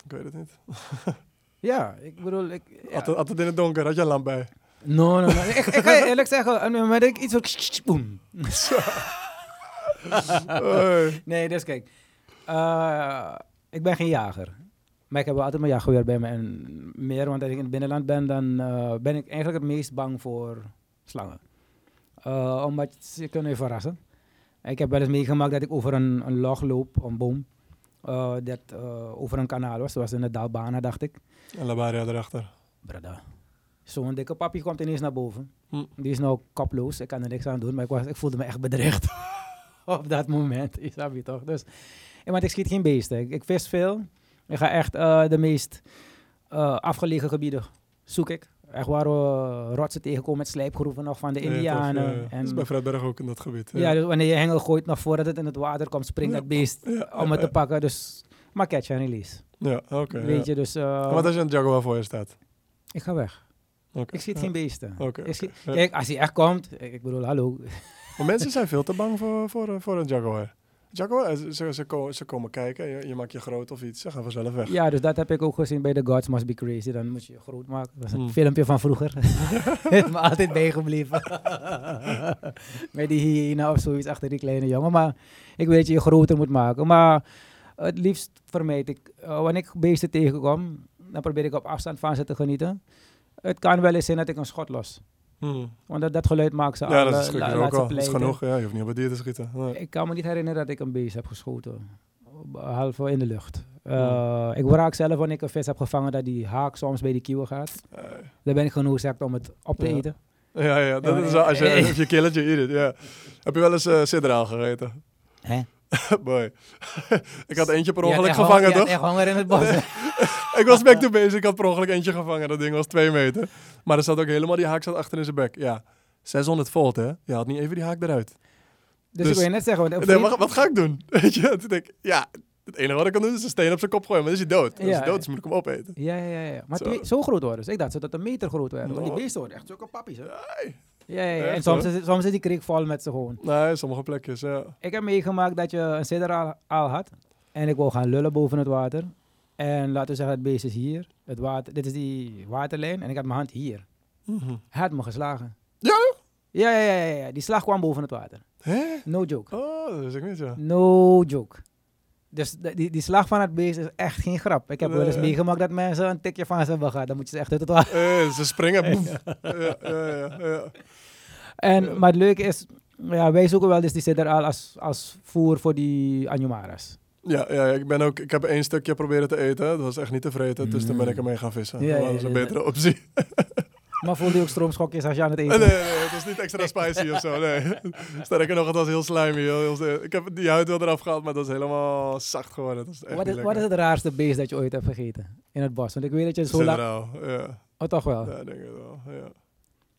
Ik weet het niet. Ja, ik bedoel, ik... Ja. Altijd, altijd in het donker, had je een lamp bij. No, no, no. ik, ik ga je eerlijk zeggen, eh, maar ik iets van... Boom. Nee, dus kijk. eh, ik ben geen jager. Maar ik heb altijd mijn jachtgeweer bij me. En meer, want als ik in het binnenland ben, dan eh, ben ik eigenlijk het meest bang voor slangen. Eh, omdat ze kunnen je verrassen. Ik heb wel eens meegemaakt dat ik over een, een log loop, een boom. Eh, dat eh, over een kanaal was. zoals in de Dalbana, dacht ik. En Labaria erachter. Brada. Zo'n dikke papi komt ineens naar boven. Hm. Die is nou kaploos. Ik kan er niks aan doen. Maar ik, was, ik voelde me echt bedreigd. Op dat moment. Snap je toch? Dus, en want ik schiet geen beesten. Ik, ik vis veel. Ik ga echt eh, de meest eh, afgelegen gebieden zoek ik. Echt waar we rotsen tegenkomen met slijpgroeven nog van de Indianen. ja, ja. en, Dat is bij Fredberg ook in dat gebied. ja, dus wanneer je hengel gooit nog voordat het in het water komt, springt dat beest om het te pakken. Dus, maar catch and release. Ja, oké. Weet je, dus eh, Wat als je een Jaguar voor je staat? ik ga weg. Oké, Ik schiet ja. geen beesten. Ik schiet- ja. Kijk, als hij echt komt, ik ik bedoel, hallo. Maar mensen zijn veel te bang voor, voor, voor een Jaguar. Jaguar, eh, ze, ze, komen, ze komen kijken, je, je maakt je groot of iets, ze gaan vanzelf weg. Ja, dus dat heb ik ook gezien bij The Gods Must Be Crazy. Dan moet je je groot maken. Dat was een Hmm. filmpje van vroeger. Heeft me altijd bijgebleven. Met die hyena of zoiets achter die kleine jongen. Maar ik weet dat je je groter moet maken. Maar het liefst vermijd ik, eh, wanneer ik beesten tegenkom, dan probeer ik op afstand van ze te genieten. Het kan wel eens zijn dat ik een schot los. Hmm. Want dat, dat geluid maakt ze Ja, al. dat eh, is la- ook al. Dat is genoeg. Ja, je hoeft niet op het dier te schieten. Nee. Ik kan me niet herinneren dat ik een beest heb geschoten. Behalve in de lucht. Eh, Ik raak zelf wanneer ik een vis heb gevangen dat die haak soms bij die kieuwen gaat. Eh, Dan ben ik genoegzakt om het op te Ja. eten. Ja, ja, dat Ja, is wel, als je, eh, als je killetje it, ja. Heb je wel eens uh, sidraal gegeten? Hè? Boy. ik had eentje per ongeluk gevangen, honger- je toch? had echt honger in het bos. ik was back to base, ik had per ongeluk eentje gevangen. Dat ding was twee meter. Maar er zat ook helemaal, die haak zat achter in zijn bek. Ja, 600 volt, hè? Je had niet even die haak eruit. Dus, Dus- ik wil je net zeggen, want Nee, wat, wat ga ik doen? Weet je, toen denk ik, ja, het enige wat ik kan doen is een steen op zijn kop gooien. Maar dan is hij dood. Als Ja, hij dood is, moet ik hem opeten. Ja, ja, ja. Maar Zo. groot worden ze. Ik dacht dat een meter groot werden. Want die Nou. beesten worden echt zulke pappies. Hè? Nee, Ja, ja, ja. Echt, En soms is, soms is die kreeg vol met ze gewoon. nee sommige plekjes, ja. Ik heb meegemaakt dat je een sidderaal aal had. En ik wou gaan lullen boven het water. En laten we zeggen, het beest is hier. Het water, dit is die waterlijn. En ik had mijn hand hier. Mhm. Hij had me geslagen. Ja? Ja, ja, ja, ja. Die slag kwam boven het water. Hè? No joke. Oh, dat wist ik niet, ja. No joke. Dus die, die slag van het beest is echt geen grap. Ik heb wel eens meegemaakt dat mensen een tikje van ze hebben gehad. Dan moet je ze echt uit het water. Eh, ze springen. ja, ja, ja, ja. En. Maar het leuke is, ja, wij zoeken wel dus die sidderaal als, als voer voor die Anjumaras. Ja, ja, ik, ben ook, ik heb één stukje proberen te eten. Dat was echt niet te vreten. Dus toen ben ik ermee gaan vissen. Ja, dat was een betere optie. Maar voelde je ook stroomschokjes als je aan het Nee, eten nee, was? nee, het was niet extra spicy of zo. Nee. Sterker nog, het was heel slimy. Heel, heel, ik heb die huid wel eraf gehaald, maar dat is helemaal zacht geworden. Dat is echt Wat is, wat is het raarste beest dat je ooit hebt gegeten in het bos? Want ik weet dat je zo lang... Ja. Oh, toch wel? Ja, ik denk het wel. Ja.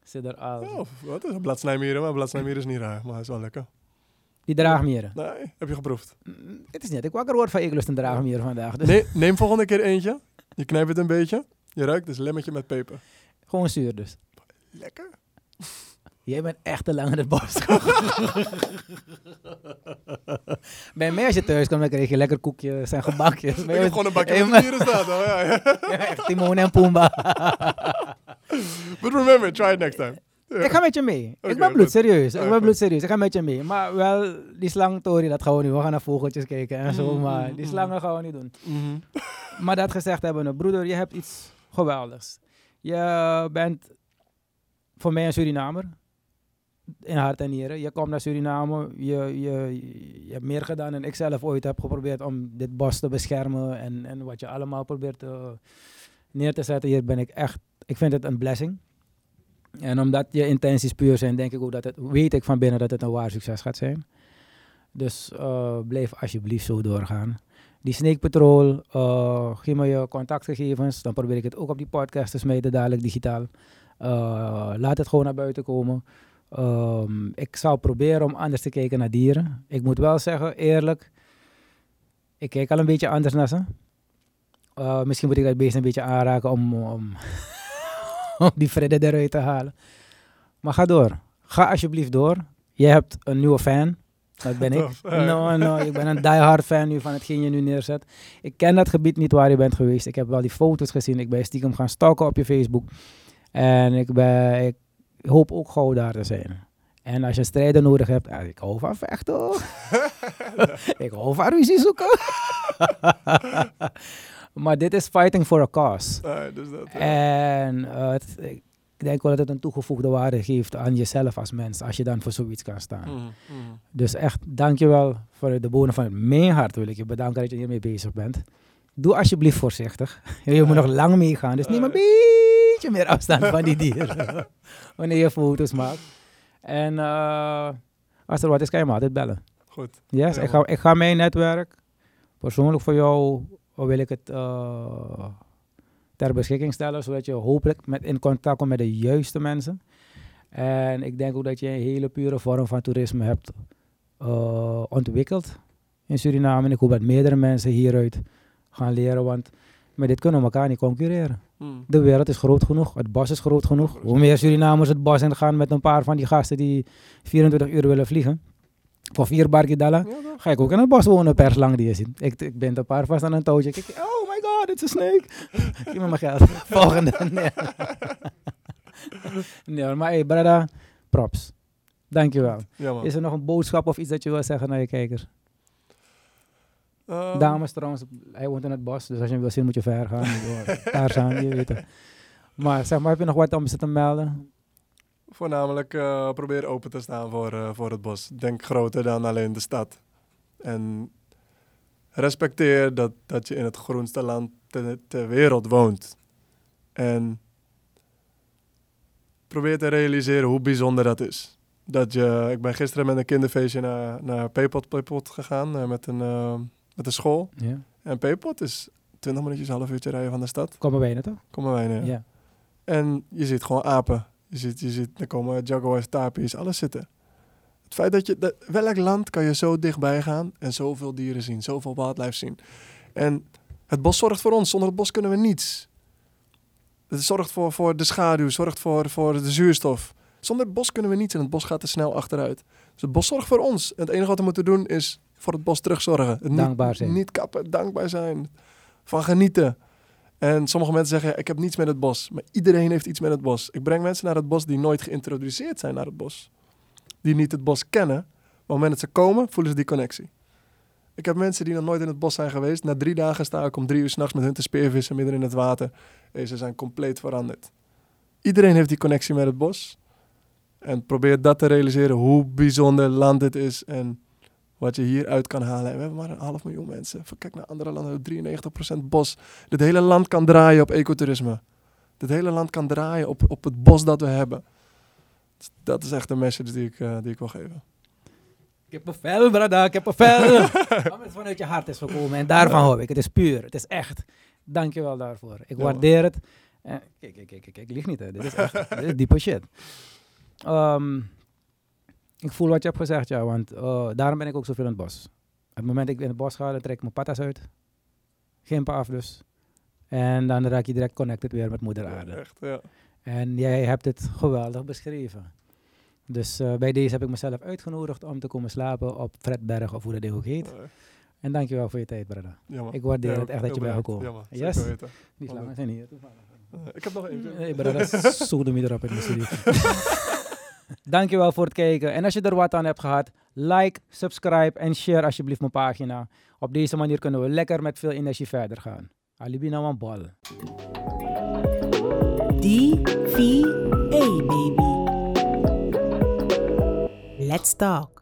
Sidderaal. Ja, of wat is een bladsnijmieren, maar bladsnijmieren is niet raar, maar hij is wel lekker. Die draagmieren. Nee, heb je geproefd? Mm, Het is net, ik wakker word van ik lust een draagmier vandaag. Dus Nee, neem volgende keer eentje. Je knijpt het een beetje. Je ruikt, dus lemmetje met peper. gewoon zuur dus. Lekker. Jij bent echt te lang in het bos. Bij mij als je thuis komt, dan krijg je lekker koekjes en gebakjes. Ik heb gewoon een bakje Hey, met maar- dieren staan. Oh, ja, ja. Ja, echt Timon en Pumba. But remember, try it next time. Ik ga met je mee. Ik ben bloedserieus. Ik Ah, ben bloedserieus. Ik ga met je mee. Maar wel, die slangtory, dat gaan we niet. We gaan naar vogeltjes kijken en zo. Mm, Maar die mm. slangen gaan we niet doen. Mhm. Maar dat gezegd hebben, broeder, je hebt iets geweldigs. Je bent voor mij een Surinamer. In hart en nieren. Je komt naar Suriname. Je, je, je hebt meer gedaan dan ik zelf ooit heb geprobeerd om dit bos te beschermen. En, en wat je allemaal probeert te, neer te zetten. Hier ben ik echt, ik vind het een blessing. En omdat je intenties puur zijn, denk ik ook dat het, weet ik van binnen dat het een waar succes gaat zijn. Dus eh, blijf alsjeblieft zo doorgaan. Die Snake Patrol, eh, geef me je contactgegevens. Dan probeer ik het ook op die podcast te smijten, dadelijk digitaal. Eh, laat het gewoon naar buiten komen. Ehm, ik zal proberen om anders te kijken naar dieren. Ik moet wel zeggen, eerlijk, ik kijk al een beetje anders naar ze. Misschien moet ik dat beest een beetje aanraken om, om, om die vrede eruit te halen. Maar ga door. Ga alsjeblieft door. Je hebt een nieuwe fan. Dat ben ik. No, no, ik ben een diehard fan nu van hetgeen je nu neerzet. Ik ken dat gebied niet waar je bent geweest. Ik heb wel die foto's gezien. Ik ben stiekem gaan stalken op je Facebook. En ik, ben, ik hoop ook gauw daar te zijn. En als je een strijder nodig hebt, eh, ik hou van vechten ik hou van ruzie zoeken. Maar dit is fighting for a cause. Nee, dus dat, ja. En eh, het- ik denk wel dat het een toegevoegde waarde geeft aan jezelf als mens, als je dan voor zoiets kan staan. Mhm, mhm. Dus echt, dankjewel voor de bonen van mijn hart wil ik je bedanken dat je hiermee bezig bent. Doe alsjeblieft voorzichtig. Je moet nog lang meegaan, dus neem een beetje meer afstand van die dieren. Wanneer je foto's maakt. En eh, als er wat is, kan je me altijd bellen. Goed. Yes, Ja, ik, ga, ik ga mijn netwerk persoonlijk voor jou, wil ik het eh, ter beschikking stellen, zodat je hopelijk met, in contact komt met de juiste mensen. En ik denk ook dat je een hele pure vorm van toerisme hebt eh, ontwikkeld in Suriname. En ik hoop dat meerdere mensen hieruit gaan leren, want met dit kunnen we elkaar niet concurreren. Mhm. De wereld is groot genoeg, het bos is groot genoeg. Hoe meer Surinamers het bos in gaan met een paar van die gasten die 24 uur willen vliegen, voor vier Ja, toch? ga ik ook in het bos wonen per slang die je ziet. Ik, ik ben een paar vast aan een touwtje. Kijk, oh my god, it's a snake. Geef me mijn geld. Volgende. Nee, nee maar hey, brada, props. Dankjewel. Ja. Is er nog een boodschap of iets dat je wil zeggen naar je kijkers? Ehm, Dames trouwens, hij woont in het bos, dus als je hem wil zien moet je ver gaan. Daar zijn, je weet het. Maar zeg maar, heb je nog wat om ze te melden? Voornamelijk eh, probeer open te staan voor, eh, voor het bos. Denk groter dan alleen de stad. En respecteer dat, dat je in het groenste land ter, ter wereld woont. En probeer te realiseren hoe bijzonder dat is. Dat je, ik ben gisteren met een kinderfeestje naar, naar Peepot, Peepot gegaan eh, met, een, met een school. En Peepot is 20 minuutjes, een half uurtje rijden van de stad. Komen wij toch? Komen wij neer. Ja. En je ziet gewoon apen. Je ziet, je ziet, er komen jaguars, tapirs, alles zitten. Het feit dat je, dat, welk land kan je zo dichtbij gaan en zoveel dieren zien, zoveel wildlife zien. En het bos zorgt voor ons, zonder het bos kunnen we niets. Het zorgt voor, voor de schaduw, zorgt voor, voor de zuurstof. Zonder het bos kunnen we niets en het bos gaat te snel achteruit. Dus het bos zorgt voor ons. En het enige wat we moeten doen is voor het bos terugzorgen. Het niet- Dankbaar zijn. Niet kappen, dankbaar zijn. Van genieten. En sommige mensen zeggen, ik heb niets met het bos. Maar iedereen heeft iets met het bos. Ik breng mensen naar het bos die nooit geïntroduceerd zijn naar het bos. Die niet het bos kennen. Maar op het moment dat ze komen, voelen ze die connectie. Ik heb mensen die nog nooit in het bos zijn geweest. Na drie dagen sta ik om drie uur s'nachts met hun te speervissen midden in het water. En ze zijn compleet veranderd. Iedereen heeft die connectie met het bos. En probeer dat te realiseren, hoe bijzonder land het is en wat je hieruit kan halen. En we hebben maar een half miljoen mensen. Kijk naar andere landen, we hebben 93% bos. Dit hele land kan draaien op ecotourisme. Dit hele land kan draaien op, op het bos dat we hebben. Dat is echt de message die ik, eh, die ik wil geven. Ik heb een vel, brada, ik heb een vel. Omdat het vanuit je hart is gekomen en daarvan hou ik. Het is puur, het is echt. Dankjewel daarvoor. Ik Ja, waardeer het. En, kijk, kijk, kijk, kijk, ik lieg niet hè. Dit is echt, dit is diepe shit. Ehm, ik voel wat je hebt gezegd, ja, want eh, daarom ben ik ook zoveel in het bos. Op het moment dat ik in het bos ga, dan trek ik mijn patas uit. Gimpen af dus. En dan raak je direct connected weer met moeder aarde. Echt, ja. En jij hebt het geweldig beschreven. Dus eh, bij deze heb ik mezelf uitgenodigd om te komen slapen op Fredberg of hoe dat ding ook heet. Eh, En dankjewel voor je tijd, brada. ja. Ik waardeer Ja, het echt dat je bent gekomen. Ja. Yes? Weten. Die slangen zijn hier toevallig. Eh, ik heb nog één. Nee, brada, zoede me erop in de studio. Dankjewel voor het kijken. En als je er wat aan hebt gehad, like, subscribe en share alsjeblieft mijn pagina. Op deze manier kunnen we lekker met veel energie verder gaan. Alibi nou een bal. D-V-A, baby. Let's talk.